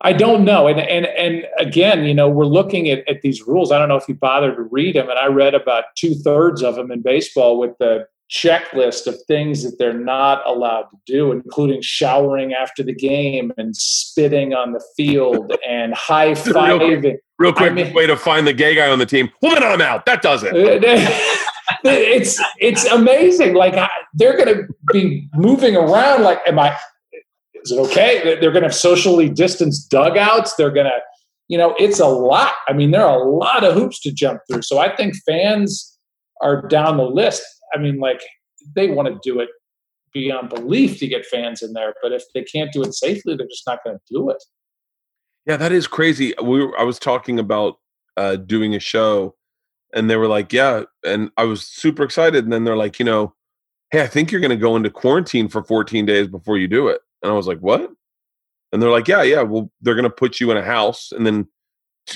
I don't know. And and and again, you know, we're looking at, at these rules. I don't know if you bothered to read them, and I read about two thirds of them in baseball with the checklist of things that they're not allowed to do, including showering after the game and spitting on the field and high fiving. Real quick mean- way to find the gay guy on the team. Woman I'm out. That does it. Uh, it's it's amazing. Like I- they're going to be moving around. Like, am I? Is it okay? They're- They're going to have socially distanced dugouts. They're going to, you know, it's a lot. I mean, there are a lot of hoops to jump through. So I think fans are down the list. I mean, like they want to do it beyond belief to get fans in there, but if they can't do it safely, they're just not going to do it. Yeah, that is crazy. We were, I was talking about uh, doing a show, and they were like, "Yeah," and I was super excited. And then they're like, "You know, hey, I think you're going to go into quarantine for 14 days before you do it." And I was like, "What?" And they're like, "Yeah, yeah. Well, they're going to put you in a house, and then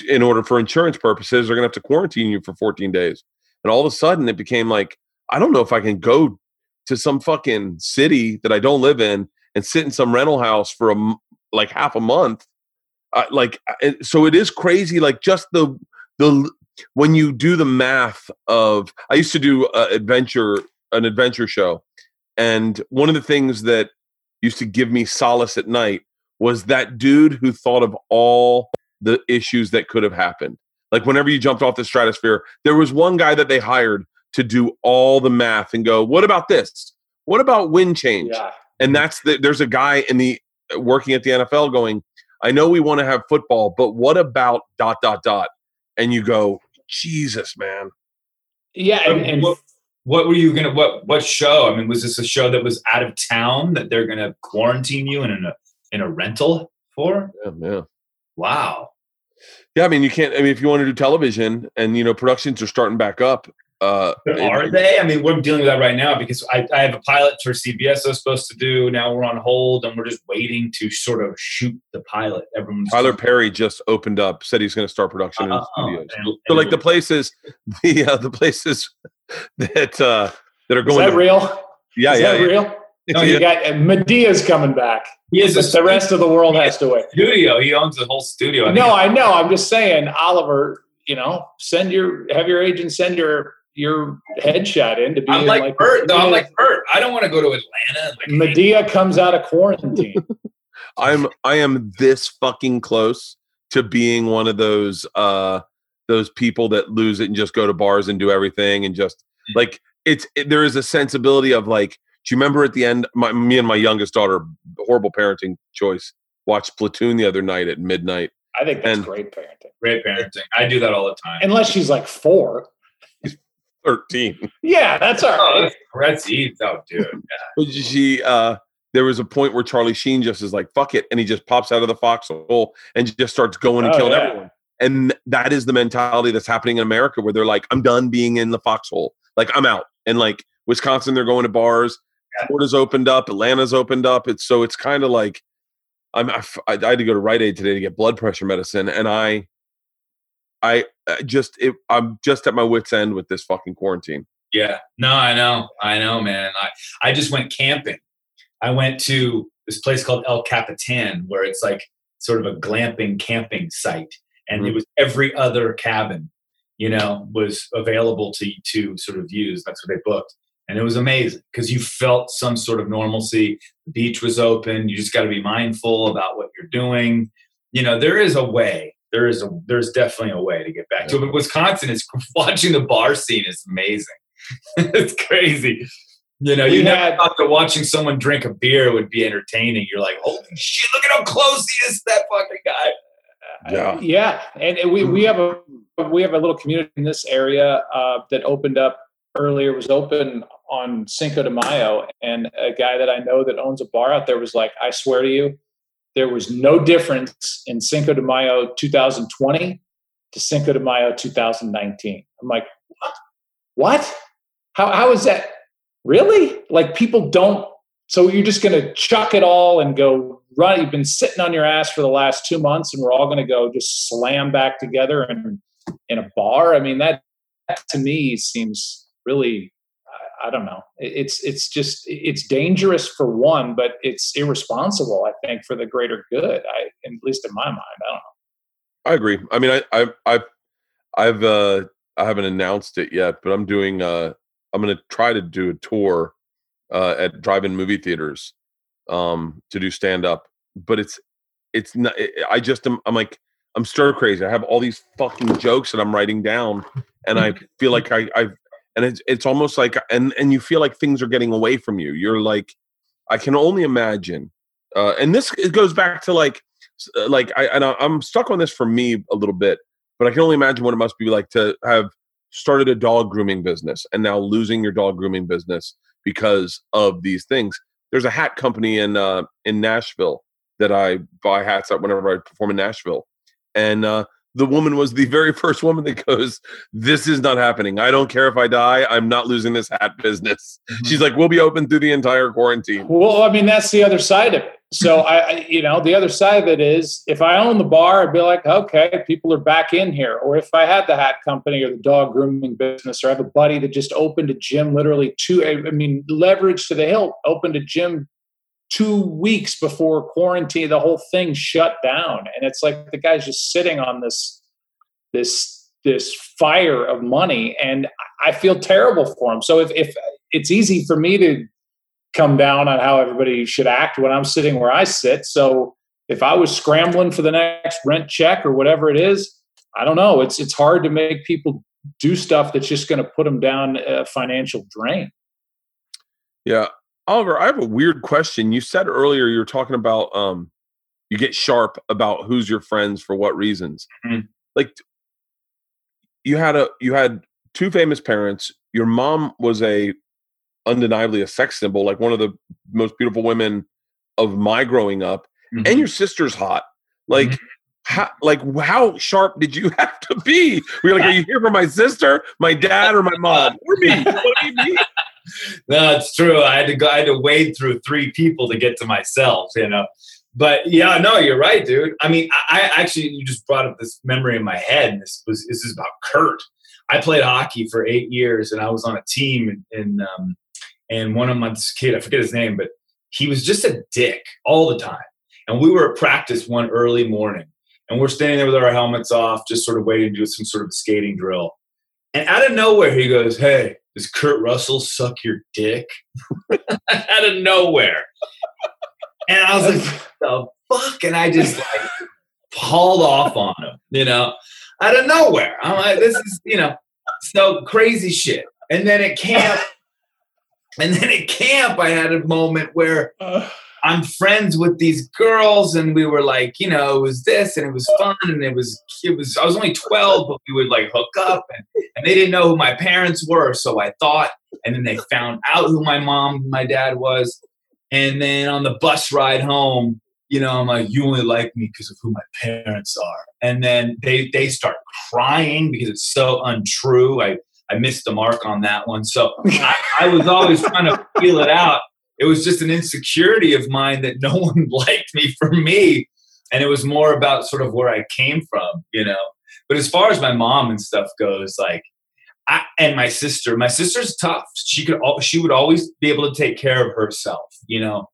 in order for insurance purposes, they're going to have to quarantine you for 14 days." And all of a sudden, it became like, I don't know if I can go to some fucking city that I don't live in and sit in some rental house for a like half a month uh, like so it is crazy like just the the when you do the math of i used to do uh, adventure an adventure show and one of the things that used to give me solace at night was that dude who thought of all the issues that could have happened. Like whenever you jumped off the stratosphere there was one guy that they hired to do all the math and go what about this? What about wind change? Yeah. and that's the, there's a guy in the working at the NFL going, I know we want to have football, but what about dot dot dot? And you go, Jesus, man. Yeah. And, and what, what were you gonna? What what show? I mean, was this a show that was out of town that they're gonna quarantine you in a in a rental for? Yeah, yeah. Wow. Yeah, I mean, you can't. I mean, if you want to do television, and you know, productions are starting back up. Uh, But it- are they? I mean, we're dealing with that right now because I, I have a pilot for CBS I was supposed to do. Now we're on hold and we're just waiting to sort of shoot the pilot. Everyone's Tyler Perry just opened up, said he's going to start production in the Oh, studios. and- So, like the places, the uh, the places that uh, that are going. Is that to, real? Yeah, Is yeah, that yeah. real? No, you got uh, Madea's coming back. he is. a the rest of the world has to wait. studio. He owns the whole studio. I No, I know. I'm just saying, Oliver. You know, send your have your agent send your your headshot in to be. I'm in, like Bert. No, I'm like Bert. I don't want to go to Atlanta. Like, Madea comes out of quarantine. I'm I am this fucking close to being one of those uh those people that lose it and just go to bars and do everything and just like it's it, there is a sensibility of like do you remember at the end my me and my youngest daughter horrible parenting choice watched Platoon the other night at midnight I think that's And- great parenting. great parenting. I do that all the time. Unless she's like four. 13 Yeah, that's all Oh, right. that's, that's easy. Oh, dude. But she uh there was a point where Charlie Sheen just is like fuck it and he just pops out of the foxhole and just starts going and Oh, killing yeah. everyone and that is the mentality that's happening in America where they're like I'm done being in the foxhole like I'm out and like Wisconsin they're going to bars Yeah. Florida's opened up Atlanta's opened up it's so it's kind of like I'm I, I had to go to Rite Aid today to get blood pressure medicine and I I uh, just it, I'm just at my wits end with this fucking quarantine Yeah. No, I know. I know, man. I, I just went camping. I went to this place called El Capitan where it's like sort of a glamping camping site. And it Mhm. was every other cabin, you know, was available to to sort of use. That's what they booked. And it was amazing because you felt some sort of normalcy. The beach was open. You just got to be mindful about what you're doing. You know, there is a way. There is a there's definitely a way to get back to it. But Wisconsin is watching the bar scene is amazing. it's crazy. You know, We you never thought that watching someone drink a beer would be entertaining. You're like, holy shit, look at how close he is to that fucking guy. Yeah. yeah, and and we we have a we have a little community in this area uh, that opened up earlier. Was open on Cinco de Mayo, and a guy that I know that owns a bar out there was like, "I swear to you, there was no difference in Cinco de Mayo 2020 to Cinco de Mayo 2019." I'm like, "What? What? How how is that? Really? Like people don't so you're just going to chuck it all and go run. You've been sitting on your ass for the last two months, and we're all going to go just slam back together in in a bar. I mean, that, that to me seems really. I, don't know. It's it's just it's dangerous for one, but it's irresponsible. I think for the greater good. I at least in my mind. I don't know. I agree. I mean, I, I, I've, I've, uh, I haven't announced it yet, but I'm doing. Uh, I'm going to try to do a tour uh, at drive-in movie theaters um, to do stand-up. But it's, it's not. I just am. I'm like, I'm stir crazy. I have all these fucking jokes that I'm writing down, and I feel like I, I've, and it's, it's almost like, and and you feel like things are getting away from you. You're like, I can only imagine. Uh, and this it goes back to like uh, like I and I'm stuck on this for me a little bit, but I can only imagine what it must be like to have started a dog grooming business and now losing your dog grooming business because of these things. There's a hat company in uh, in Nashville that I buy hats at whenever I perform in Nashville, and uh, the woman was the very first woman that goes, "This is not happening. I don't care if I die. I'm not losing this hat business." Mm-hmm. She's like, "We'll be open through the entire quarantine." Well, I mean, that's the other side of it. So I, I, you know, the other side of it is if I own the bar, I'd be like, okay, people are back in here. Or if I had the hat company or the dog grooming business, or I have a buddy that just opened a gym literally two, I mean, leverage to the hilt, opened a gym two weeks before quarantine, the whole thing shut down. And it's like the guy's just sitting on this, this, this fire of money. And I feel terrible for him. So if, if it's easy for me to come down on how everybody should act when I'm sitting where I sit. So if I was scrambling for the next rent check or whatever it is, I don't know. It's it's hard to make people do stuff that's just going to put them down a financial drain. Yeah. Oliver, I have a weird question. You said earlier you were talking about um you get sharp about who's your friends for what reasons. Mhm. Like you had a you had two famous parents. Your mom was a undeniably a sex symbol, like one of the most beautiful women of my growing up. Mhm. And your sister's hot. Like Mhm. How like how sharp did you have to be. We're like, are you here for my sister, my dad, or my mom? Or me? No, it's true. I had to go. I had to wade through three people to get to myself. You know. But yeah, no, you're right, dude. I mean, I, I actually you just brought up this memory in my head. And this was this is about Kurt. I played hockey for eight years, and I was on a team, and um, and one of my kid, I forget his name, but he was just a dick all the time. And we were at practice one early morning, and we're standing there with our helmets off, just sort of waiting to do some sort of skating drill. And out of nowhere, he goes, "Hey, does Kurt Russell suck your dick?" out of nowhere. And I was like, "The fuck!" And I just like hauled off on him, you know, out of nowhere. I'm like, "This is, you know, so crazy shit." And then at camp, and then at camp, I had a moment where uh. I'm friends with these girls, and we were like, you know, it was this, and it was fun, and it was, it was. I was only 12, but we would like hook up, and, and they didn't know who my parents were, so I thought, and then they found out who my mom, my dad was, and then on the bus ride home, you know, I'm like, you only like me because of who my parents are, and then they they start crying because it's so untrue. I I missed the mark on that one, so I, I was always trying to feel it out it was just an insecurity of mine that no one liked me for me. And it was more about sort of where i came from you know? But as far as my mom and stuff goes like I, and my sister my sister's tough. She could she would always be able to take care of herself you know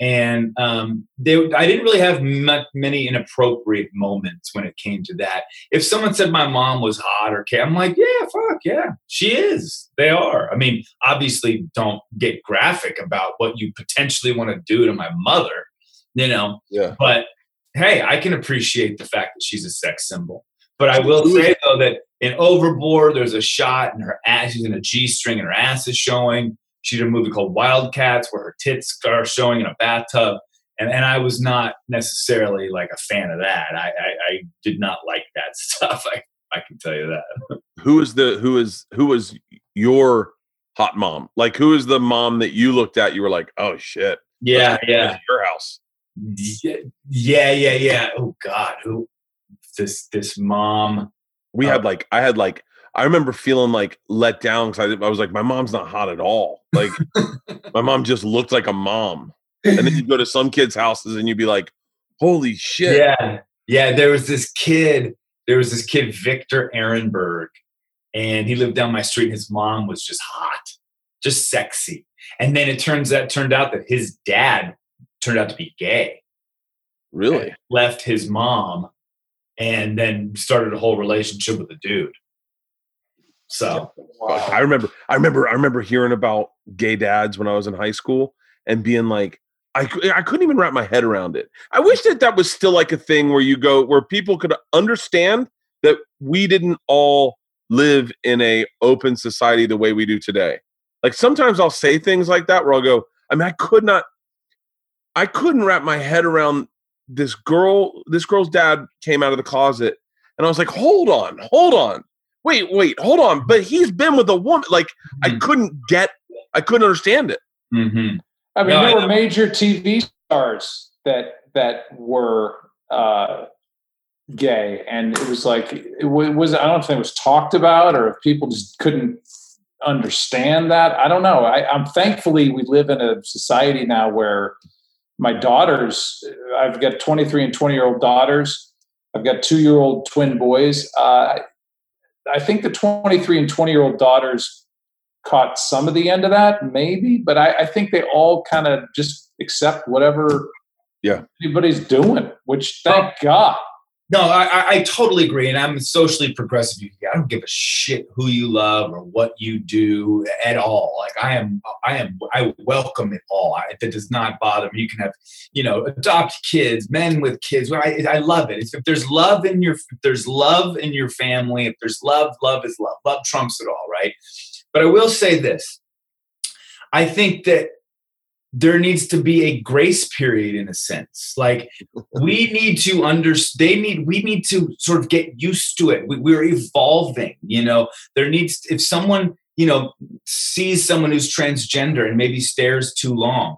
and um, they, I didn't really have much, many inappropriate moments when it came to that. If someone said my mom was hot or I'm like, yeah, fuck yeah, she is. They are. I mean, obviously, don't get graphic about what you potentially want to do to my mother, you know. Yeah. But hey, I can appreciate the fact that she's a sex symbol. But I will say though that in Overboard, there's a shot and her ass, she's in a G string and her ass is showing she did a movie called Wildcats where her tits are showing in a bathtub. And, and I was not necessarily like a fan of that. I, I, I did not like that stuff. I, I can tell you that. Who is the who is who was your hot mom? Like who is the mom that you looked at? You were like, oh shit. Yeah, yeah. Your house. Yeah, yeah, yeah, yeah. Oh God, who this this mom? We Uh, had like I had like I remember feeling like let down because I, I was like, my mom's not hot at all. Like my mom just looked like a mom. And then you'd go to some kids' houses and you'd be like, holy shit. Yeah, yeah. There was this kid. There was this kid, Victor Ehrenberg, and he lived down my street. And his mom was just hot, just sexy. And then it turns out turned out that his dad turned out to be gay. Really? Left his mom, and then started a whole relationship with a dude. So Fuck, I remember, I remember, I remember hearing about gay dads when I was in high school and being like, I, I couldn't even wrap my head around it. I wish that that was still like a thing where you go, where people could understand that we didn't all live in a open society the way we do today. Like sometimes I'll say things like that where I'll go, I mean, I could not, I couldn't wrap my head around this girl. This girl's dad came out of the closet, and I was like, hold on, hold on, wait, wait, hold on. But he's been with a woman. Like I couldn't get, I couldn't understand it. mhm. I mean, No, I there were major TV stars that that were uh, gay, and it was like it was. I don't know if it was talked about or if people just couldn't understand that. I don't know. I, I'm thankfully we live in a society now where my daughters. I've got 23 and 20 year old daughters. I've got two year old twin boys. Uh, I think the 23 and 20 year old daughters caught some of the end of that, maybe, but I, I think they all kind of just accept whatever Yeah. anybody's doing, which thank God. No, I, I, totally agree, and I'm socially progressive. I don't give a shit who you love or what you do at all. Like I am, I am, I welcome it all. I, that does not bother me. You can have, you know, adopt kids, men with kids. I, I love it. If, if there's love in your, if there's love in your family, if there's love, love is love. Love trumps it all, right? But I will say this: I think that there needs to be a grace period in a sense. Like we need to understand they need we need to sort of get used to it. We, we're evolving you know? There needs if someone you know sees someone who's transgender and maybe stares too long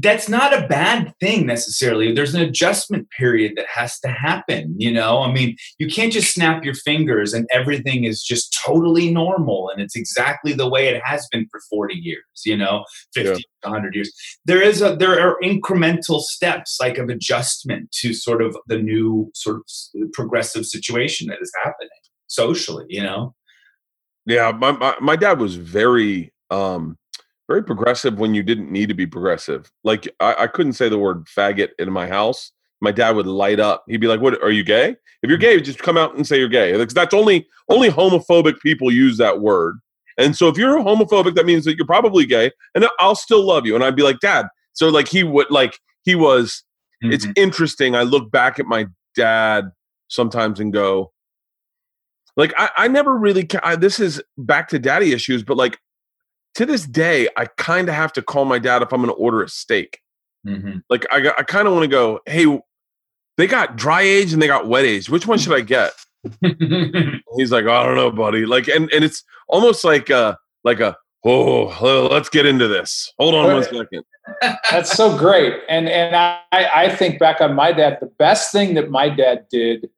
that's not a bad thing necessarily. There's an adjustment period that has to happen, you know? I mean, you can't just snap your fingers and everything is just totally normal and it's exactly the way it has been for 40 years, you know, 50, Yeah. 100 years. There is a there are incremental steps like of adjustment to sort of the new sort of progressive situation that is happening socially, you know? Yeah, my, my my dad was very um very progressive when you didn't need to be progressive. Like I, I couldn't say the word faggot in my house. My dad would light up. He'd be like, "What? Are you gay? If you're gay, just come out and say you're gay." Because that's only only homophobic people use that word. And so if you're homophobic, that means that you're probably gay, and I'll still love you. And I'd be like, "Dad." So like he would like he was it's Mhm. interesting. I look back at my dad sometimes and go, like, I, I never really, ca- I, this is back to daddy issues, but like to this day, I kind of have to call my dad if I'm going to order a steak. Mhm. Like, I, I kind of want to go, hey, they got dry age and they got wet age. Which one should I get? He's like, I don't know, buddy. Like, and, and it's almost like a, like a, oh, let's get into this. Hold on one second. That's so great. And and I, I think back on my dad, the best thing that my dad did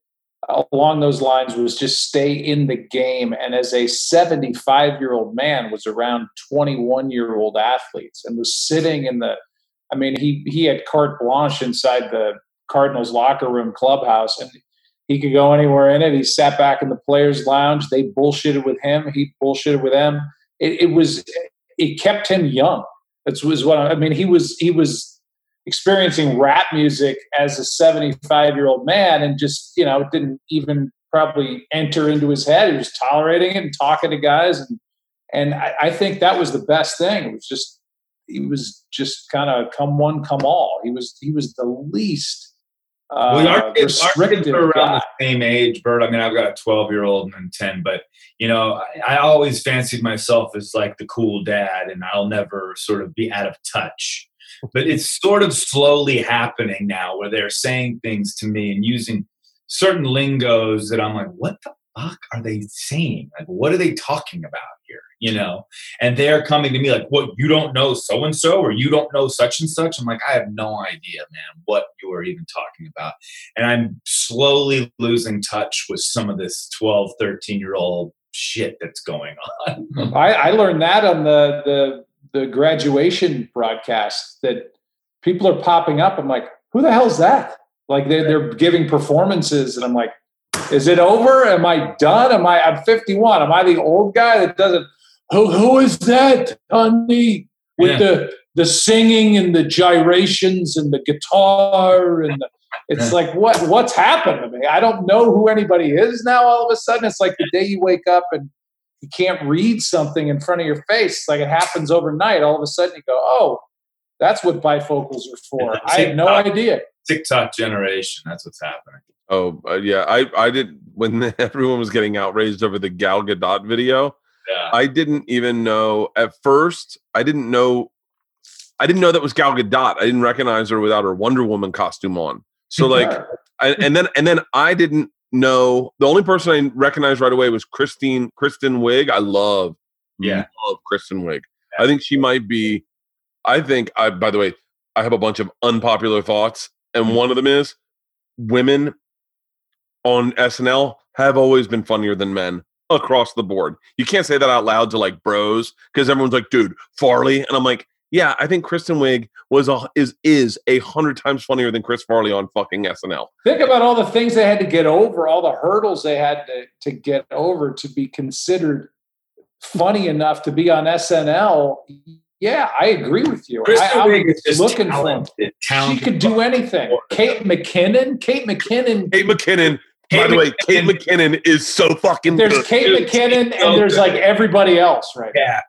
along those lines was just stay in the game. And as a 75 year old man, was around 21 year old athletes and was sitting in the. I mean, he he had carte blanche inside the Cardinals locker room clubhouse, and he could go anywhere in it. He sat back in the players' lounge. They bullshitted with him. He bullshitted with them. It, it was it kept him young. That's was what I, I mean. He was he was experiencing rap music as a 75 year old man, and just you know it didn't even probably enter into his head. He was tolerating it and talking to guys, and and I, I think that was the best thing. It was just he was just kind of come one, come all. He was he was the least uh, well, our kids, our kids are around guy. the same age, Bert. I mean, I've got a 12 year old and 10, but you know, I, I always fancied myself as like the cool dad, and I'll never sort of be out of touch. But it's sort of slowly happening now, where they're saying things to me and using certain lingos that I'm like, what the fuck are they saying? Like, what are they talking about here? You know, and they're coming to me like, what, you don't know so and so, or you don't know such and such? I'm like, I have no idea, man, what you are even talking about. And I'm slowly losing touch with some of this 12, 13 year old shit that's going on. I, I learned that on the the the graduation broadcast that people are popping up. I'm like, who the hell's that? Like they're they're giving performances, and I'm like, is it over? Am I done? Am I? I'm 51. Am I the old guy that doesn't? Who who is that, honey? With Yeah. the the singing and the gyrations and the guitar and the, it's Yeah. like what what's happened to me? I don't know who anybody is now. All of a sudden, it's like the day you wake up and you can't read something in front of your face. It's like it happens overnight. All of a sudden, you go, "Oh, that's what bifocals are for." I had no idea. TikTok generation, that's what's happening. Oh, uh, yeah. I, I did, when everyone was getting outraged over the Gal Gadot video, Yeah. I didn't even know at first. I didn't know. I didn't know that was Gal Gadot. I didn't recognize her without her Wonder Woman costume on. So like, Yeah. I, and then and then I didn't know. The only person I recognized right away was Christine Kristen Wiig. I love, Yeah. love Kristen Wiig. I think she might be. I think I. By the way, I have a bunch of unpopular thoughts, and mm-hmm. one of them is women on SNL have always been funnier than men across the board. You can't say that out loud to like bros because everyone's like, dude, Farley, and I'm like, yeah, I think Kristen Wiig was a is is a hundred times funnier than Chris Farley on fucking SNL. Think about all the things they had to get over, all the hurdles they had to, to get over to be considered funny enough to be on SNL. Yeah, I agree with you. Kristen I, I'm Wiig is just looking for talented, She could do anything. Kate McKinnon. Kate McKinnon. Kate McKinnon. By Kate the way, Kate McKinnon- McKinnon is so fucking There's good. Kate McKinnon, she's so and there's good. like everybody else, right? Yeah.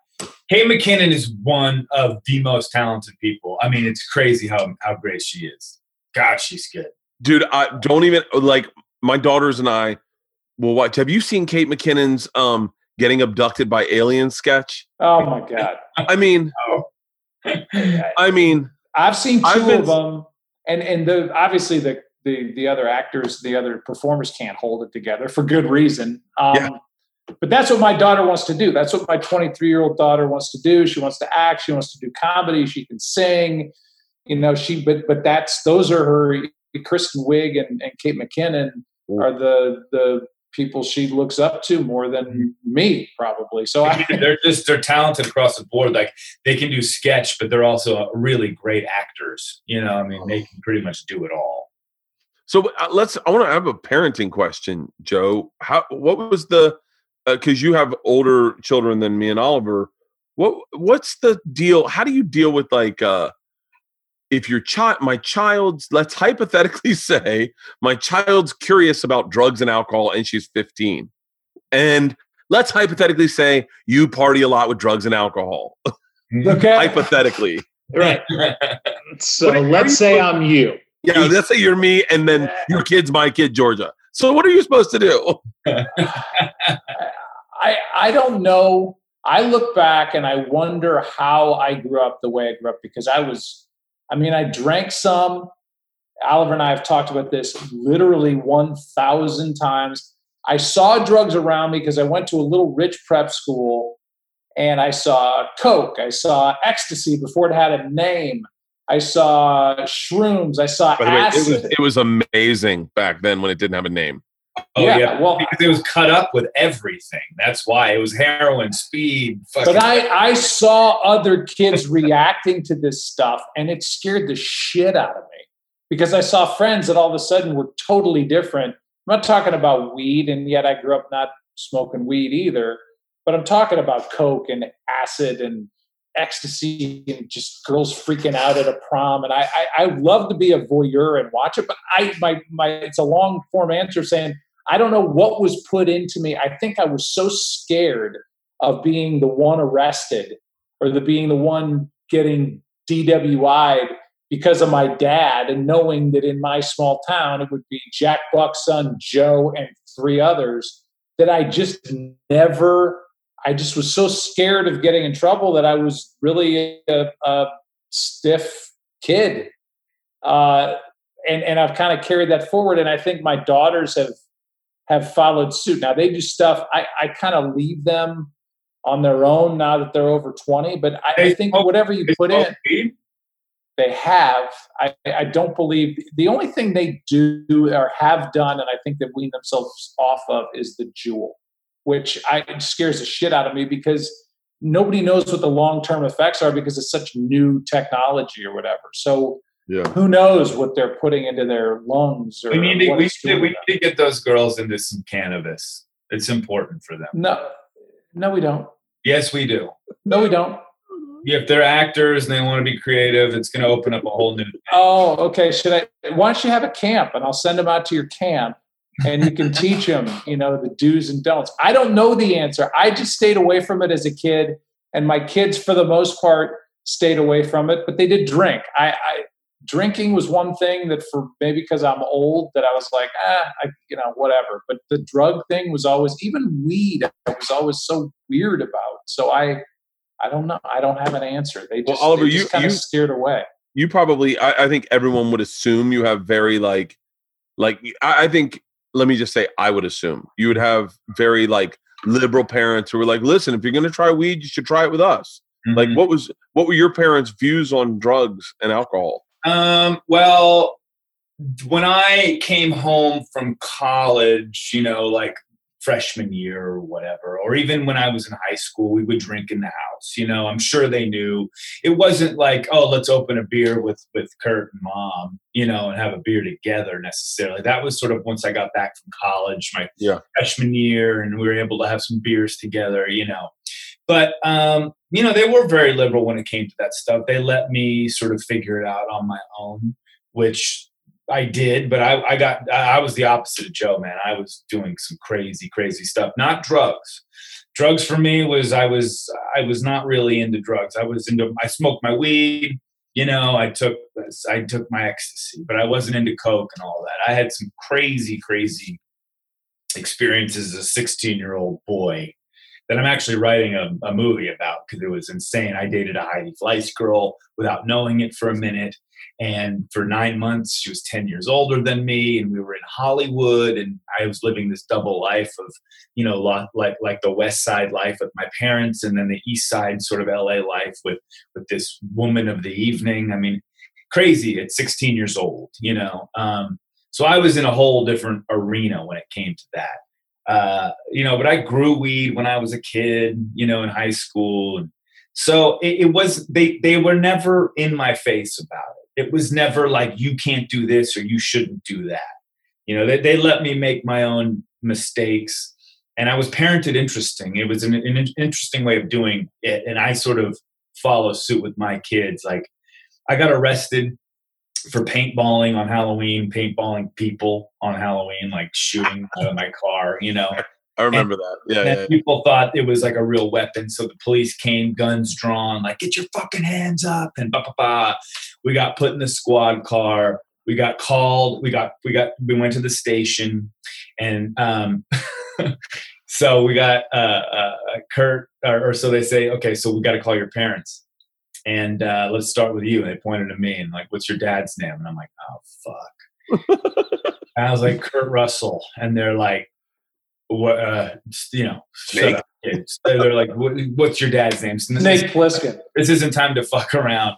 Kate McKinnon is one of the most talented people. I mean, it's crazy how how great she is. God, she's good. dude i don't even like my daughters and i will watch have you seen kate mckinnon's um getting abducted by aliens sketch Oh my god. i mean i mean I've seen 2 I've been- of them, and and the obviously the the the other actors, the other performers can't hold it together for good reason. Um, Yeah. But that's what my daughter wants to do. That's what my 23 year old daughter wants to do. She wants to act. She wants to do comedy. She can sing. you know, she, but, but that's, those are her, Kristen Wiig and, and Kate McKinnon are the, the people she looks up to more than me probably. So I, they're just, they're talented across the board. Like they can do sketch, but they're also really great actors. You know, I mean, they can pretty much do it all. So uh, let's. I want to have a parenting question, Joe. How? What was the? Because uh, you have older children than me and Oliver. What? What's the deal? How do you deal with like? uh if your child, my child's, let's hypothetically say my child's curious about drugs and alcohol and she's 15. And let's hypothetically say you party a lot with drugs and alcohol. okay. hypothetically. Right. so let's say I'm you. Yeah, let's say you're me and then your kid's my kid, Georgia. So what are you supposed to do? I I don't know. I look back and I wonder how I grew up the way I grew up because I was I mean, I drank some. Oliver and I have talked about this literally 1,000 times. I saw drugs around me because I went to a little rich prep school and I saw Coke. I saw ecstasy before it had a name. I saw shrooms. I saw By the acid. Way, it, was, it was amazing back then when it didn't have a name. Oh yeah, yeah, well, because it was cut up with everything. That's why it was heroin, speed. But I, I saw other kids reacting to this stuff, and it scared the shit out of me because I saw friends that all of a sudden were totally different. I'm not talking about weed, and yet I grew up not smoking weed either. But I'm talking about coke and acid and ecstasy and just girls freaking out at a prom. And I, I, I love to be a voyeur and watch it, but I, my, my, it's a long form answer saying I don't know what was put into me. I think I was so scared of being the one arrested or the being the one getting DWI'd because of my dad and knowing that in my small town it would be Jack Buck's son, Joe, and three others that I just never, I just was so scared of getting in trouble that I was really a, a stiff kid. Uh, and, and I've kind of carried that forward. And I think my daughters have have followed suit. Now they do stuff. I, I kind of leave them on their own now that they're over 20, but I, I think whatever you put in, they have. I, I don't believe the only thing they do or have done, and I think they wean themselves off of is the Juul, which I scares the shit out of me because nobody knows what the long term effects are because it's such new technology or whatever. So yeah. Who knows what they're putting into their lungs? Or we need to, we, need, we need to get those girls into some cannabis. It's important for them. No, no, we don't. Yes, we do. No, we don't. If they're actors and they want to be creative, it's going to open up a whole new. Thing. Oh, okay. Should I? Why don't you have a camp and I'll send them out to your camp and you can teach them, you know, the do's and don'ts. I don't know the answer. I just stayed away from it as a kid, and my kids, for the most part, stayed away from it. But they did drink. I, I drinking was one thing that for maybe because I'm old that I was like, ah, I, you know, whatever. But the drug thing was always, even weed, I was always so weird about. So I, I don't know. I don't have an answer. They just, well, Oliver, they just you kind of steered away. You probably, I, I, think everyone would assume you have very like, like I, I think. Let me just say, I would assume you would have very like liberal parents who were like, listen, if you're going to try weed, you should try it with us. Mm-hmm. Like, what was what were your parents' views on drugs and alcohol? Um, well, when I came home from college, you know, like freshman year or whatever, or even when I was in high school, we would drink in the house. You know, I'm sure they knew it wasn't like, oh, let's open a beer with with Kurt and mom, you know, and have a beer together necessarily. That was sort of once I got back from college, my yeah. freshman year, and we were able to have some beers together, you know. But um, you know, they were very liberal when it came to that stuff. They let me sort of figure it out on my own, which I did, but I, I got I was the opposite of Joe, man. I was doing some crazy, crazy stuff. Not drugs. Drugs for me was I was I was not really into drugs. I was into I smoked my weed, you know, I took I took my ecstasy, but I wasn't into coke and all that. I had some crazy, crazy experiences as a 16 year old boy that I'm actually writing a, a movie about because it was insane. I dated a Heidi Fleiss girl without knowing it for a minute. And for nine months, she was 10 years older than me, and we were in Hollywood, and I was living this double life of, you know, like like the West Side life with my parents, and then the East Side sort of LA life with with this woman of the evening. I mean, crazy at 16 years old, you know. Um, so I was in a whole different arena when it came to that. Uh, you know, but I grew weed when I was a kid, you know, in high school. So it, it was they they were never in my face about it. It was never like you can't do this or you shouldn't do that. You know, they, they let me make my own mistakes and I was parented interesting. It was an, an, interesting way of doing it, and I sort of follow suit with my kids. Like, I got arrested for paintballing on Halloween, paintballing people on Halloween, like shooting out of my car. You know, I remember and, that. Yeah, yeah, People thought it was like a real weapon, so the police came, guns drawn, like "Get your fucking hands up!" and ba ba ba. We got put in the squad car. We got called. We got we got we went to the station, and um, so we got uh, uh, Kurt, or, or, so they say. Okay, so we got to call your parents, and uh, let's start with you. And they pointed to me and like, "What's your dad's name?" And I'm like, "Oh fuck." and I was like, "Kurt Russell," and they're like, "What?" Uh, you know, shut up, kids. They're like, what, "What's your dad's name?" So Snake Plissken. This isn't time to fuck around.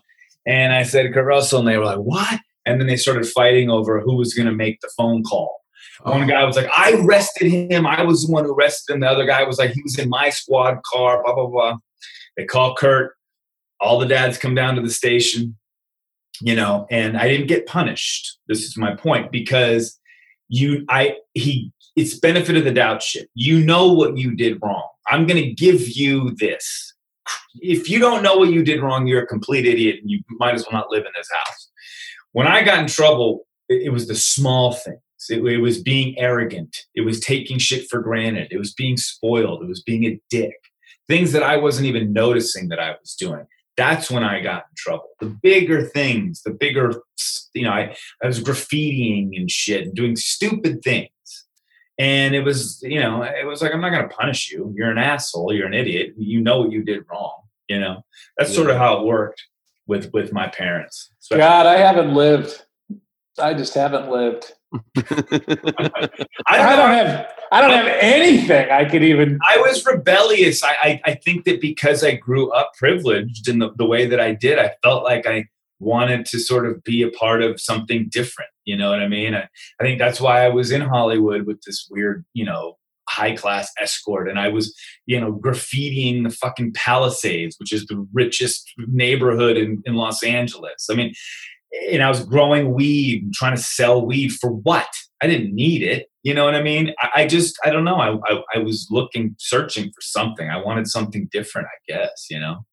And I said Kurt Russell, and they were like, "What?" And then they started fighting over who was going to make the phone call. One guy was like, I arrested him. I was the one who arrested him. The other guy was like, he was in my squad car, blah, blah, blah. They call Kurt. All the dads come down to the station, you know, and I didn't get punished. This is my point because you, I, he, it's benefit of the doubt shit. You know what you did wrong. I'm going to give you this. If you don't know what you did wrong, you're a complete idiot and you might as well not live in this house. When I got in trouble, it was the small things it, it was being arrogant. It was taking shit for granted. It was being spoiled. It was being a dick. Things that I wasn't even noticing that I was doing. That's when I got in trouble. The bigger things, the bigger, you know, I, I was graffitiing and shit and doing stupid things. And it was, you know, it was like, I'm not going to punish you. You're an asshole. You're an idiot. You know what you did wrong. You know, that's yeah. sort of how it worked with with my parents. Especially. God, I haven't lived. I just haven't lived. I, don't, I don't have I don't have anything I could even. I was rebellious. I, I, I think that because I grew up privileged in the, the way that I did, I felt like I wanted to sort of be a part of something different. You know what I mean? I, I think that's why I was in Hollywood with this weird, you know, high class escort and I was, you know, graffitiing the fucking Palisades, which is the richest neighborhood in, in Los Angeles. I mean, and I was growing weed trying to sell weed for what? I didn't need it. You know what I mean? I, I just, I don't know. I, I, I was looking, searching for something. I wanted something different, I guess, you know?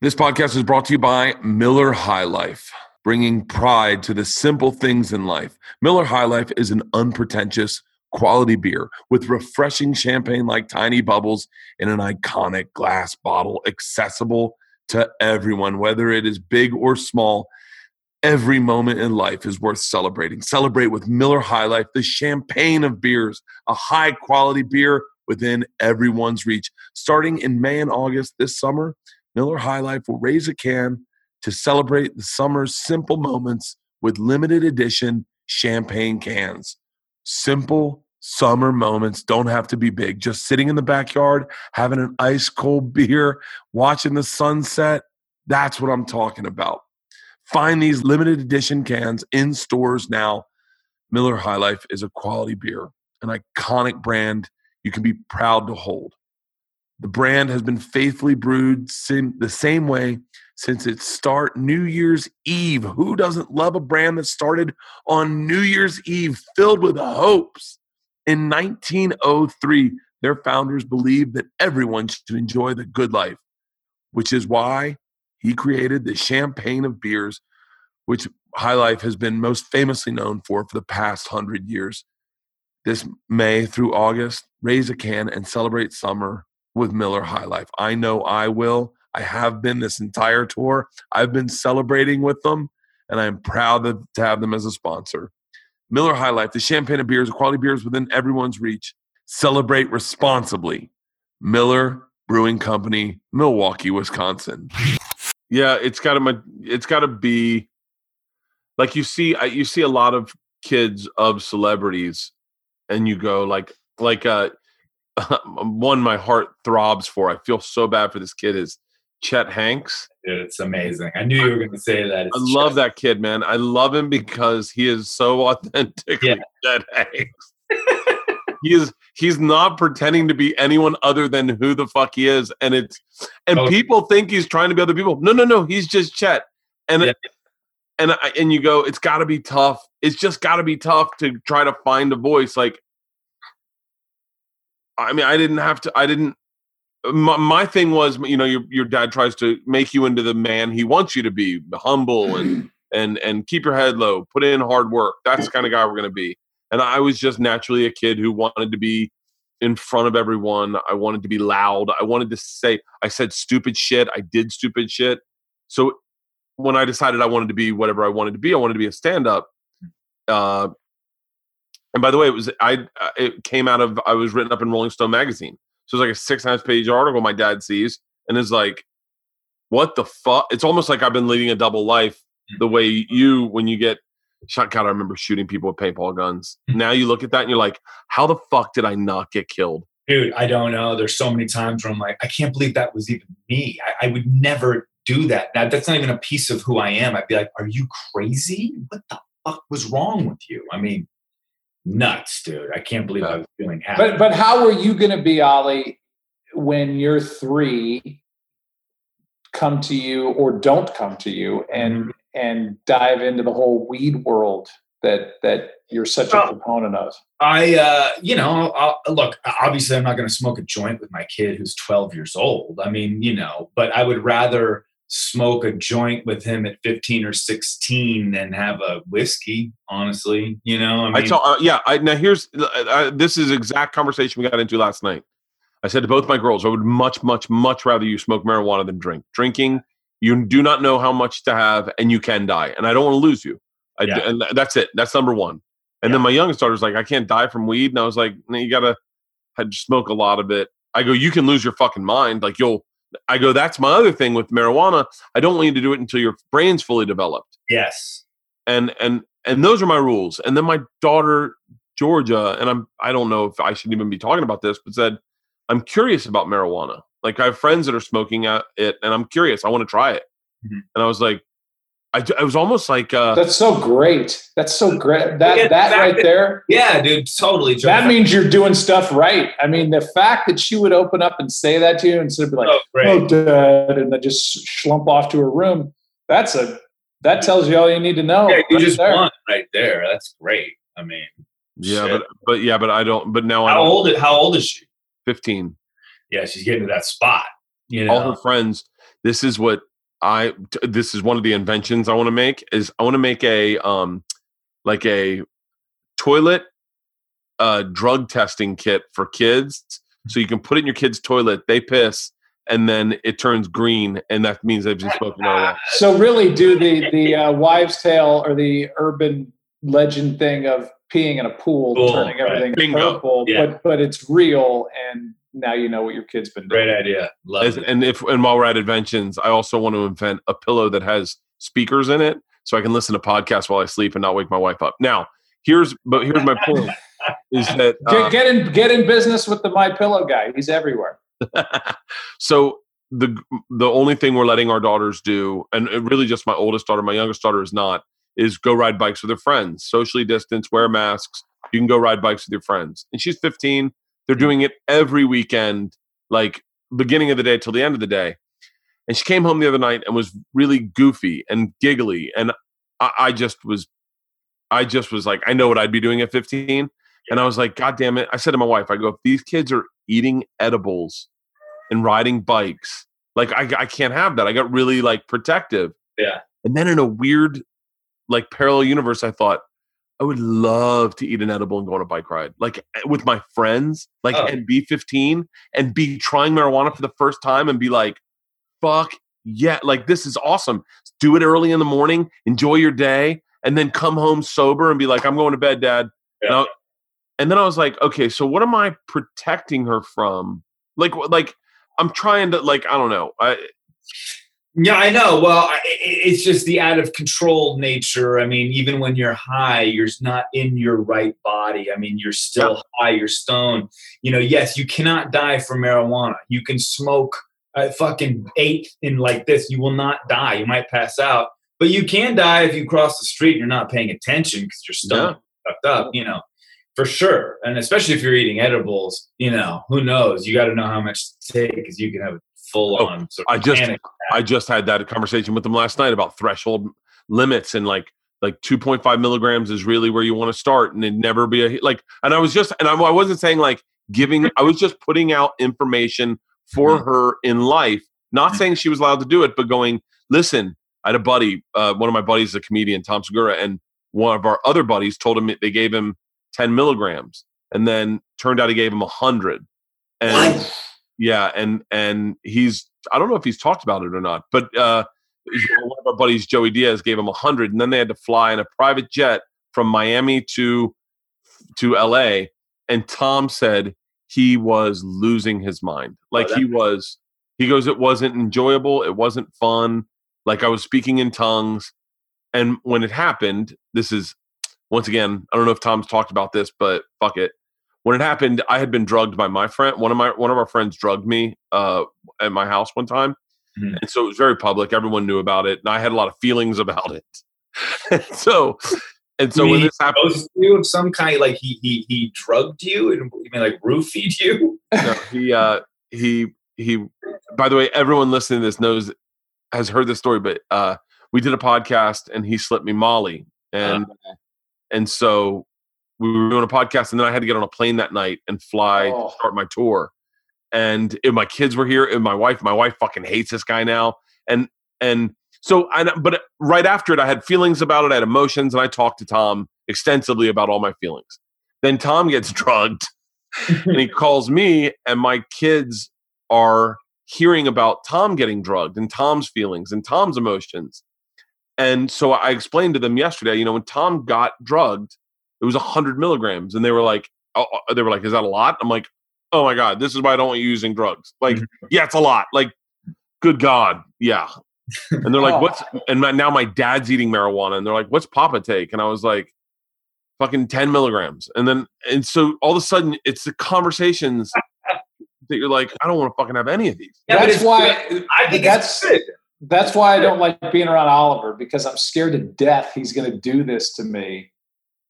This podcast is brought to you by Miller High Life, bringing pride to the simple things in life. Miller High Life is an unpretentious, quality beer with refreshing champagne like tiny bubbles in an iconic glass bottle, accessible to everyone, whether it is big or small. Every moment in life is worth celebrating. Celebrate with Miller High Life, the champagne of beers, a high quality beer within everyone's reach. Starting in May and August this summer, Miller High Life will raise a can to celebrate the summer's simple moments with limited edition champagne cans. Simple summer moments don't have to be big. Just sitting in the backyard, having an ice cold beer, watching the sunset. That's what I'm talking about. Find these limited edition cans in stores now. Miller High Life is a quality beer, an iconic brand you can be proud to hold. The brand has been faithfully brewed the same way since its start New Year's Eve. Who doesn't love a brand that started on New Year's Eve filled with hopes? In 1903, their founders believed that everyone should enjoy the good life, which is why he created the champagne of beers, which High Life has been most famously known for for the past hundred years. This May through August, raise a can and celebrate summer with Miller High Life. I know I will. I have been this entire tour. I've been celebrating with them, and I'm proud to have them as a sponsor. Miller High Life, the champagne of beers, quality beers within everyone's reach. Celebrate responsibly. Miller Brewing Company, Milwaukee, Wisconsin. Yeah, it's got to it's got to be like you see you see a lot of kids of celebrities and you go like like uh one my heart throbs for. I feel so bad for this kid is Chet Hanks. Dude, it's amazing. I knew you were going to say that. I love that kid, man. I love him because he is so authentically Yeah. Chet Hanks. He is he's not pretending to be anyone other than who the fuck he is. And it's and Oh. people think he's trying to be other people. No, no, no. He's just Chet. And Yeah. and I, and you go, it's got to be tough. It's just got to be tough to try to find a voice. Like, I mean, I didn't have to. I didn't. My, my thing was, you know, your your dad tries to make you into the man he wants you to be, humble and and and keep your head low, put in hard work. That's the kind of guy we're gonna be. And I was just naturally a kid who wanted to be in front of everyone. I wanted to be loud. I wanted to say. I said stupid shit. I did stupid shit. So when I decided I wanted to be whatever I wanted to be, I wanted to be a stand up. Uh, and by the way, it was I. uh, It came out of I was written up in Rolling Stone magazine. So it's like a six and a half page article my dad sees and is like, "What the fuck?" It's almost like I've been leading a double life. The way you when you get shot. God, I remember shooting people with paintball guns. Hmm. now you look at that and you're like, "How the fuck did I not get killed?" Dude, I don't know. There's so many times where I'm like, I can't believe that was even me. I, I would never do that. That. That's not even a piece of who I am. I'd be like, are you crazy? What the fuck was wrong with you? I mean, nuts, dude. I can't believe I was feeling happy. But but how are you going to be Ollie when your three come to you or don't come to you and mm-hmm. And dive into the whole weed world that that you're such a proponent of? I, uh, you know, I'll, look, obviously, I'm not going to smoke a joint with my kid who's 12 years old. I mean, you know, but I would rather smoke a joint with him at 15 or 16 than have a whiskey, honestly. You know, I mean, I tell, uh, yeah. I, now here's uh, uh, this is exact conversation we got into last night. I said to both my girls, I would much, much, much rather you smoke marijuana than drink. Drinking, you do not know how much to have, and you can die. And I don't want to lose you. I, Yeah. And that's it. That's number one. And then my youngest daughter's like, I can't die from weed, and I was like, no, you gotta smoke a lot of it. I go, you can lose your fucking mind. Like you'll. I go, that's my other thing with marijuana. I don't want you to do it until your brain's fully developed yes. and and and those are my rules and then my daughter georgia and i'm i don't know if i should even be talking about this but said i'm curious about marijuana like i have friends that are smoking at it and i'm curious i want to try it Mhm. and i was like I was almost like uh That's so great. That's so great. That Yeah, that right that- there. Yeah, dude, totally. Joe. That means you're doing stuff right. I mean, the fact that she would open up and say that to you instead of be like, oh, great. "Oh, dad," and then just slump off to her room. That's a that tells you all you need to know. yeah, you right just there. won right there. That's great. I mean, yeah shit. but but yeah but i don't but now how i'm old? How old is she? 15 Yeah, she's getting to that spot. You all her friends this is what i t- this is one of the inventions i want to make is i want to make a um like a toilet uh drug testing kit for kids so you can put it in your kid's toilet they piss and then it turns green and that means they've been smoking marijuana So really, do the the uh, wives' tale or the urban legend thing of peeing in a pool, Pool, turning right. everything Bingo. purple, Yeah. but but it's real, and now you know what your kid's been doing. great idea. Love As- it. and if and while we're at inventions i also want to invent a pillow that has speakers in it so i can listen to podcasts while i sleep and not wake my wife up now here's but here's my point is that uh, Get, get in get in business with the My Pillow guy. He's everywhere. so the the only thing we're letting our daughters do, and really just my oldest daughter, my youngest daughter is not, is go ride bikes with their friends, socially distance, wear masks. You can go ride bikes with your friends. And she's 15. They're doing it every weekend, like beginning of the day till the end of the day. And she came home the other night and was really goofy and giggly. And I, I just was, I just was like, I know what I'd be doing at 15. And I was like, God damn it. I said to my wife, I go, if these kids are eating edibles and riding bikes, like I, I can't have that. I got really like protective. Yeah. And then in a weird, like parallel universe, I thought, I would love to eat an edible and go on a bike ride, like eh, with my friends, like Oh. and be 15 and be trying marijuana for the first time and be like, fuck yeah, like this is awesome. Do it early in the morning, enjoy your day, and then come home sober and be like, I'm going to bed, dad. And, Yeah. I- and then I was like, okay, so what am I protecting her from? Like, like I'm trying to, like, I don't know. I, Yeah, I know. Well, it's just the out of control nature. I mean, even when you're high, you're not in your right body. I mean, you're still high, you're stoned. You know, yes, you cannot die from marijuana. You can smoke a fucking eighth in like this, you will not die. You might pass out, but you can die if you cross the street and you're not paying attention because your stomach fucked up. You know, for sure. And especially if you're eating edibles, you know, who knows? You got to know how much to take because you can have a full Oh, on. sort I just panic. I just had that conversation with them last night about threshold limits and like like 2.5 milligrams is really where you want to start and it never be a like and I was just and I, I wasn't saying like giving I was just putting out information for her in life not saying she was allowed to do it but going listen I had a buddy uh, one of my buddies is a comedian Tom Segura and one of our other buddies told him they gave him 10 milligrams and then turned out he gave him 100 and yeah and and he's i don't know if he's talked about it or not but uh one of our buddies joey diaz gave him a 100 and then they had to fly in a private jet from miami to to la and tom said he was losing his mind. Like that he was he goes it wasn't enjoyable it wasn't fun like i was speaking in tongues. And when it happened this is once again i don't know if tom's talked about this but fuck it when it happened, I had been drugged by my friend. One of my one of our friends drugged me uh, at my house one time, Mhm. and so it was very public. Everyone knew about it, and I had a lot of feelings about it. and so, and so You when this happened, you of some kind, like he he he drugged you, and you mean like roofied you? no, he uh, he he. By the way, everyone listening to this knows has heard this story, but uh, we did a podcast, and he slipped me Molly, and and so we were doing a podcast, and then I had to get on a plane that night and fly Oh. to start my tour. And if my kids were here, and my wife, my wife fucking hates this guy now, and and so I. But right after it, I had feelings about it, I had emotions, and I talked to Tom extensively about all my feelings. Then Tom gets drugged, and he calls me, and my kids are hearing about Tom getting drugged and Tom's feelings and Tom's emotions. And so I explained to them yesterday, you know, when Tom got drugged, it was 100 milligrams. And they were like, oh, oh, they were like, is that a lot? I'm like, oh my God, this is why I don't want you using drugs. Like, yeah, it's a lot. Like, good God. Yeah. And they're like, Oh. what's, and my, now my dad's eating marijuana. And they're like, what's Papa take? And I was like, fucking 10 milligrams. And then, and so all of a sudden, it's the conversations that you're like, I don't want to fucking have any of these. Yeah, that's why. I think that's it's good. that's why I don't like being around Oliver because I'm scared to death he's going to do this to me.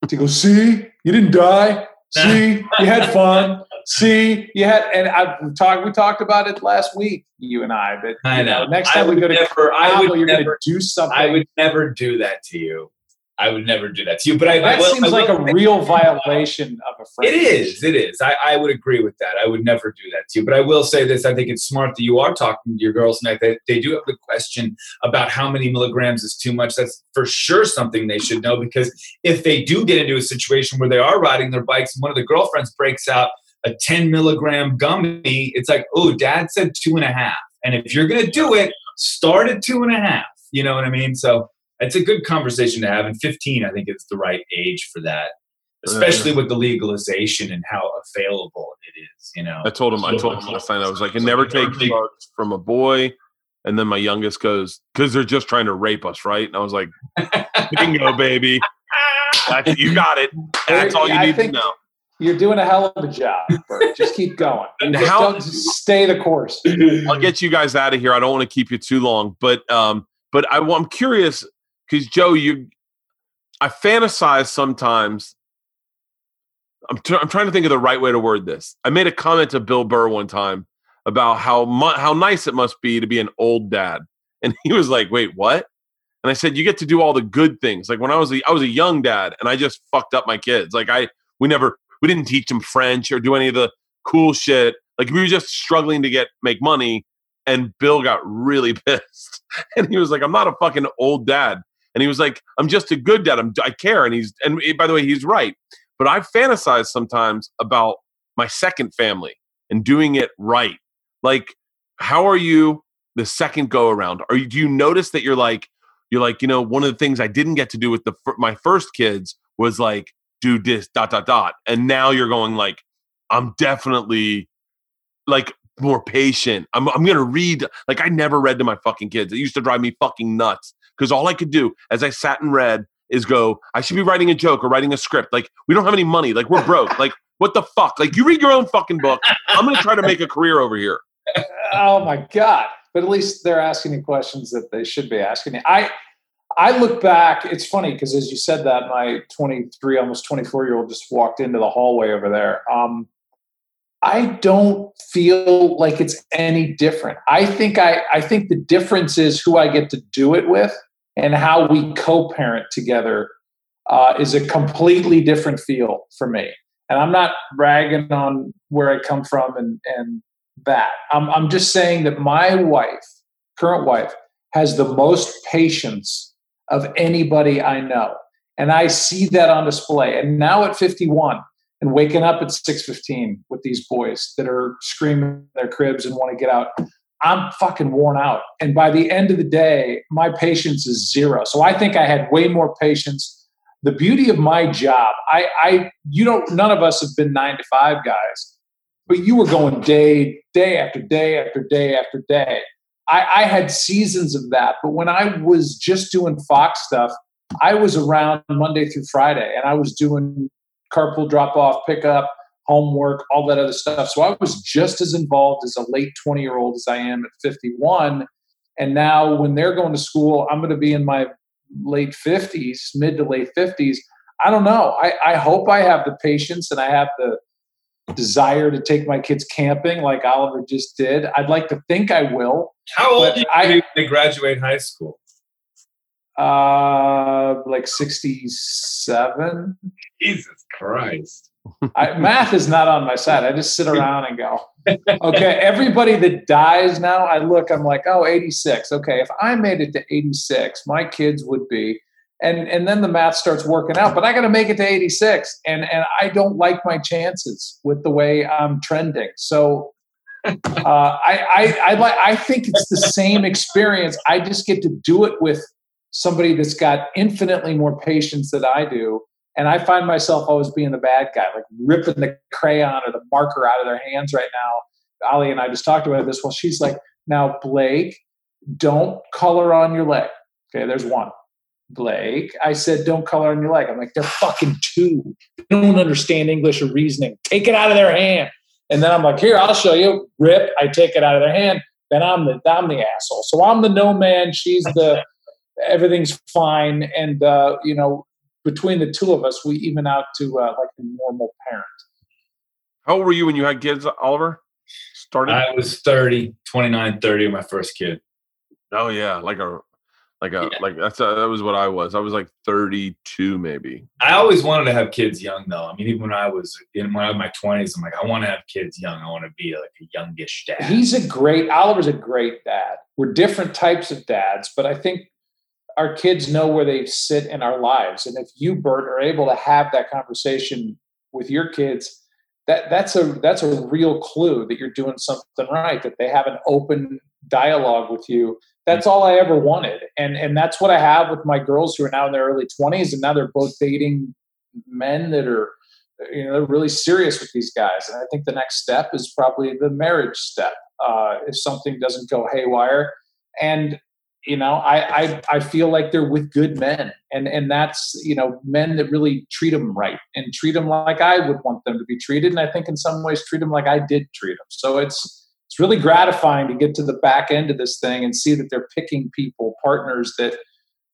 To go, see, you didn't die. See, you had fun. See, you had, and I talked. We talked about it last week, you and I. But I you know. Next I time we go to never- I would you're going to never- do something. I would never do that to you. I would never do that to you. But I, I that will, seems I like a real violation of a It friendship. is. It is. I, I would agree with that. I would never do that to you. But I will say this: I think it's smart that you are talking to your girls tonight. They, they do have the question about how many milligrams is too much. That's for sure something they should know because if they do get into a situation where they are riding their bikes and one of the girlfriends breaks out a 10 milligram gummy, it's like, oh, dad said two and a half. And if you're going to do it, start at two and a half. You know what I mean? So it's a good conversation to have. And 15, I think, is the right age for that especially with the legalization and how available it is. You know, I told him, I told him last night, I was like, I never take drugs from a boy. And then my youngest goes, because they're just trying to rape us, right? And I was like, bingo, baby. That's, you got it. That's all you need to know. You're doing a hell of a job, Bert. Just keep going. And Just how- don't- stay the course. I'll get you guys out of here. I don't want to keep you too long, but um, but I, I'm curious because Joe, you, I fantasize sometimes. I'm tr- I'm trying to think of the right way to word this. I made a comment to Bill Burr one time about how mu- how nice it must be to be an old dad, and he was like, "Wait, what?" And I said, "You get to do all the good things. Like when I was a, I was a young dad, and I just fucked up my kids. Like I we never we didn't teach them French or do any of the cool shit. Like we were just struggling to get make money." And Bill got really pissed, and he was like, "I'm not a fucking old dad." And he was like, "I'm just a good dad. I'm, I care." And he's and by the way, he's right. But I fantasize sometimes about my second family and doing it right. Like, how are you the second go around? Are you? Do you notice that you're like you're like you know one of the things I didn't get to do with the my first kids was like do this dot dot dot, and now you're going like I'm definitely like more patient. I'm I'm gonna read like I never read to my fucking kids. It used to drive me fucking nuts because all I could do as I sat and read is go, I should be writing a joke or writing a script. Like we don't have any money. Like we're broke. like what the fuck? Like you read your own fucking book. I'm gonna try to make a career over here. oh my god! But at least they're asking you questions that they should be asking you. I I look back. It's funny because as you said that, my 23, almost 24 year old just walked into the hallway over there. Um, I don't feel like it's any different. I think I I think the difference is who I get to do it with and how we co-parent together uh, is a completely different feel for me. And I'm not bragging on where I come from and and that. I'm I'm just saying that my wife, current wife, has the most patience of anybody I know. And I see that on display. And now at 51 and waking up at 6:15 with these boys that are screaming in their cribs and want to get out, I'm fucking worn out. And by the end of the day, my patience is zero. So I think I had way more patience. The beauty of my job, I, I you don't none of us have been nine to five guys, but you were going day, day after day after day after day. I, I had seasons of that, but when I was just doing Fox stuff, I was around Monday through Friday and I was doing carpool drop off, pickup, homework, all that other stuff. So I was just as involved as a late 20 year old as I am at 51. And now when they're going to school, I'm going to be in my late 50s, mid to late 50s. I don't know. I, I hope I have the patience and I have the desire to take my kids camping like Oliver just did. I'd like to think I will. How old do you I- think they graduate high school? Uh, like 67. Jesus Christ. I, math is not on my side. I just sit around and go, okay, everybody that dies now, I look, I'm like, oh, 86. Okay, if I made it to 86, my kids would be. And, and then the math starts working out, but I got to make it to 86. And, and I don't like my chances with the way I'm trending. So uh, I, I, I, like, I think it's the same experience. I just get to do it with somebody that's got infinitely more patience than I do. And I find myself always being the bad guy, like ripping the crayon or the marker out of their hands right now. Ali and I just talked about this. Well, she's like, now, Blake, don't color on your leg. Okay, there's one. Blake, I said, don't color on your leg. I'm like, they're fucking two. They don't understand English or reasoning. Take it out of their hand. And then I'm like, here, I'll show you. Rip. I take it out of their hand. Then I'm the I'm the asshole. So I'm the no man. She's the everything's fine. And uh, you know, between the two of us, we even out to uh, like a normal parent. How old were you when you had kids, Oliver? Started? I was 30, 29, 30 my first kid. oh yeah, like a, like a, Yeah. like that's a, that was what I was. I was like 32 maybe. I always wanted to have kids young, though. I mean, even when I was in when I was in my twenties, I'm like, I want to have kids young. I want to be like a youngish dad. He's a great Oliver's a great dad. We're different types of dads, but I think our kids know where they sit in our lives. And if you, Bert, are able to have that conversation with your kids, that that's a that's a real clue that you're doing something right. That they have an open dialogue with you. That's all I ever wanted, and and that's what I have with my girls who are now in their early 20s, and now they're both dating men that are you know they're really serious with these guys. And I think the next step is probably the marriage step uh, if something doesn't go haywire. And you know, I, I I feel like they're with good men, and and that's you know men that really treat them right and treat them like I would want them to be treated, and I think in some ways treat them like I did treat them. So it's it's really gratifying to get to the back end of this thing and see that they're picking people, partners that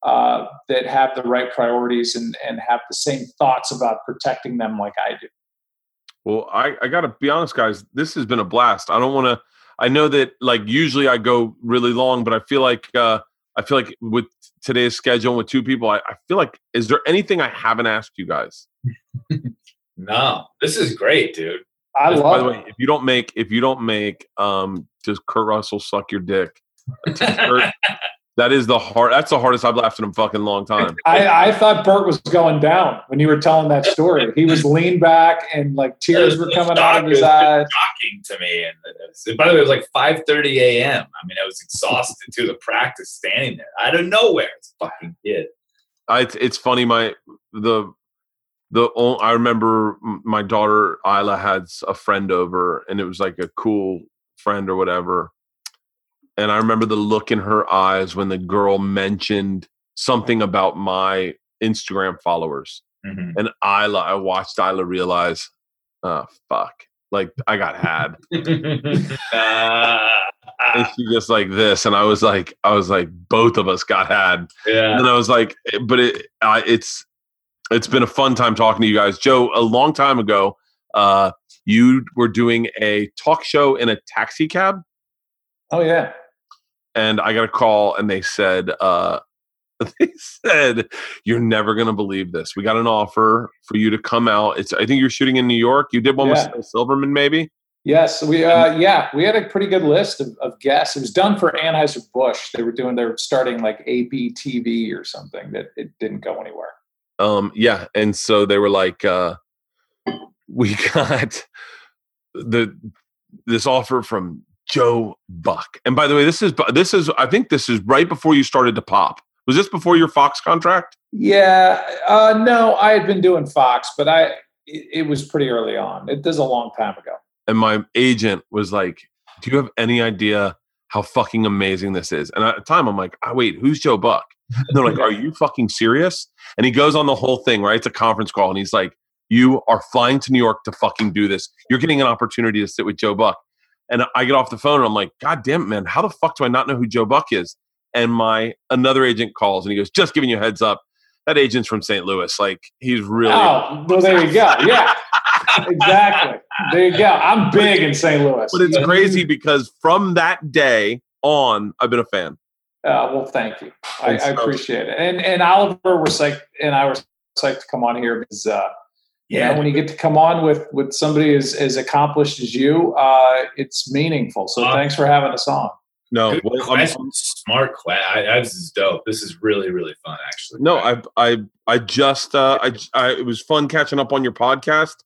uh, that have the right priorities and and have the same thoughts about protecting them like I do. Well, I, I got to be honest, guys. This has been a blast. I don't want to. I know that like usually I go really long, but I feel like uh, I feel like with today's schedule and with two people, I, I feel like is there anything I haven't asked you guys? no, this is great, dude. I Just, love by the it. way, if you don't make if you don't make um does Kurt Russell suck your dick? a t-shirt, that is the hard. That's the hardest I've laughed in a fucking long time. I, I thought Bert was going down when you were telling that story. He was leaned back and like tears were coming out of his eyes. Shocking to me. And was, by the way, it was like 5:30 a.m. I mean, I was exhausted to the practice, standing there out of nowhere. It's fucking kid. I, it's, it's funny. My the the o- I remember my daughter Ila had a friend over, and it was like a cool friend or whatever. And I remember the look in her eyes when the girl mentioned something about my Instagram followers. Mhm. And Ila, I watched Ila realize, oh fuck, like I got had. And she just like this, and I was like, I was like, both of us got had, yeah. and I was like, but it, uh, it's, it's been a fun time talking to you guys, Joe. A long time ago, uh, you were doing a talk show in a taxi cab, Oh yeah. And I got a call, and they said, uh, they said, "You're never gonna believe this. We got an offer for you to come out. It's, I think you're shooting in New York. You did one Yeah. with Silverman, maybe." Yes, we uh, yeah we had a pretty good list of, of guests. It was done for Anheuser Busch. They were doing they were starting like AP TV or something that it didn't go anywhere. um yeah and so they were like uh we got the this offer from joe buck. And by the way this is this is i think this is right before you started to pop. Was this before your fox contract? Yeah, uh, no, I had been doing Fox, but I it, it was pretty early on. It was a long time ago. and my agent was like do you have any idea how fucking amazing this is? And at the time i'm like oh, wait who's joe buck? And they're like are you fucking serious? And he goes on the whole thing right? It's a conference call and he's like you are flying to new york to fucking do this. You're getting an opportunity to sit with joe buck and i get off the phone and i'm like god damn it man how the fuck do i not know who joe buck is and my another agent calls and he goes just giving you a heads up that agent's from st louis like he's really Oh, well, there you go. Yeah, exactly. There you go. I'm big in St. Louis. but it's crazy because from that day on i've been a fan Uh, well, thank you. I, I appreciate it. And and Oliver was like, and I was psyched to come on here because uh, you know, when you get to come on with with somebody as as accomplished as you, uh, it's meaningful. So Uh, thanks for having us on. no Good well, I'm- question. Smart question. This is dope. This is really, really fun, actually. No, I I I just uh I, I it was fun catching up on your podcast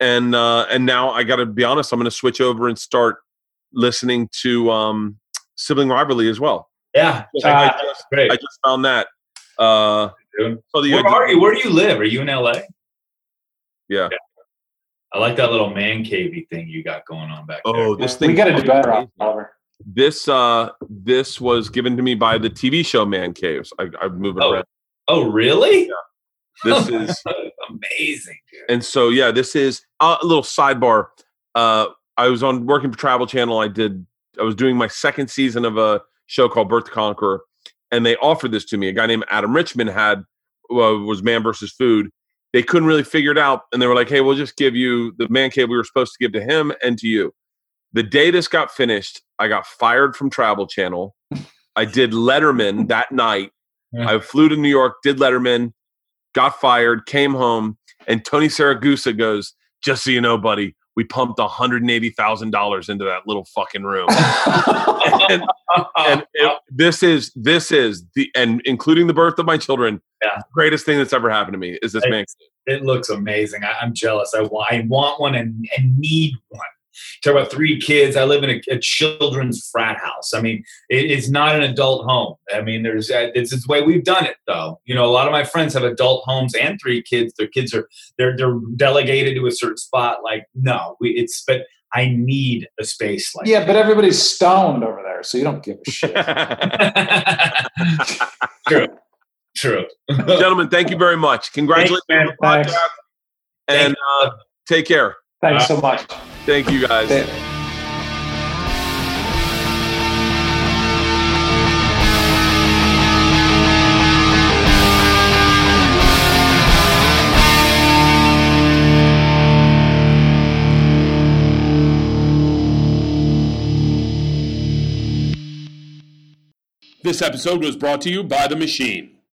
and uh and now I got to be honest I'm going to switch over and start listening to um sibling revelry as well. Yeah. I, I Uh, just Great. I just found that uh so the Where are you? Where do you live? Are you in LA? Yeah. I like that little man cavey thing you got going on back there. Oh, this thing we got to do better, Oliver. This uh this was given to me by the TV show Man Caves. I I'm moving Oh. around. Oh, really? Yeah. This is amazing, dude. and so yeah this is uh, a little sidebar uh i was on working for travel channel i did i was doing my second season of a show called bert the conqueror and they offered this to me a guy named adam richman had uh, was man versus food they couldn't really figure it out and they were like hey we'll just give you the man cave we were supposed to give to him and to you. The day this got finished i got fired from travel channel. I did letterman that night. Yeah. i flew to new york did letterman got fired came home and Tony Siragusa goes, just so you know, buddy, we pumped $180,000 into that little fucking room. and and it- this is, this is the, and including the birth of my children, Yeah. greatest thing that's ever happened to me is this man. it looks amazing. I, I'm jealous. I want, I want one and, and need one. Talk about three kids. I live in a, a children's frat house. I mean, it, it's not an adult home. I mean, there's uh, it's, it's the way we've done it, though. You know, a lot of my friends have adult homes and three kids. Their kids are they're they're delegated to a certain spot. Like, no, we, it's but I need a space like yeah, but everybody's stoned over there, so you don't give a shit. that. True, true. Gentlemen, thank you very much. Congratulations man. on the podcast. Thanks. And uh, take care. Thanks so much. Thank you guys. This episode was brought to you by The Machine.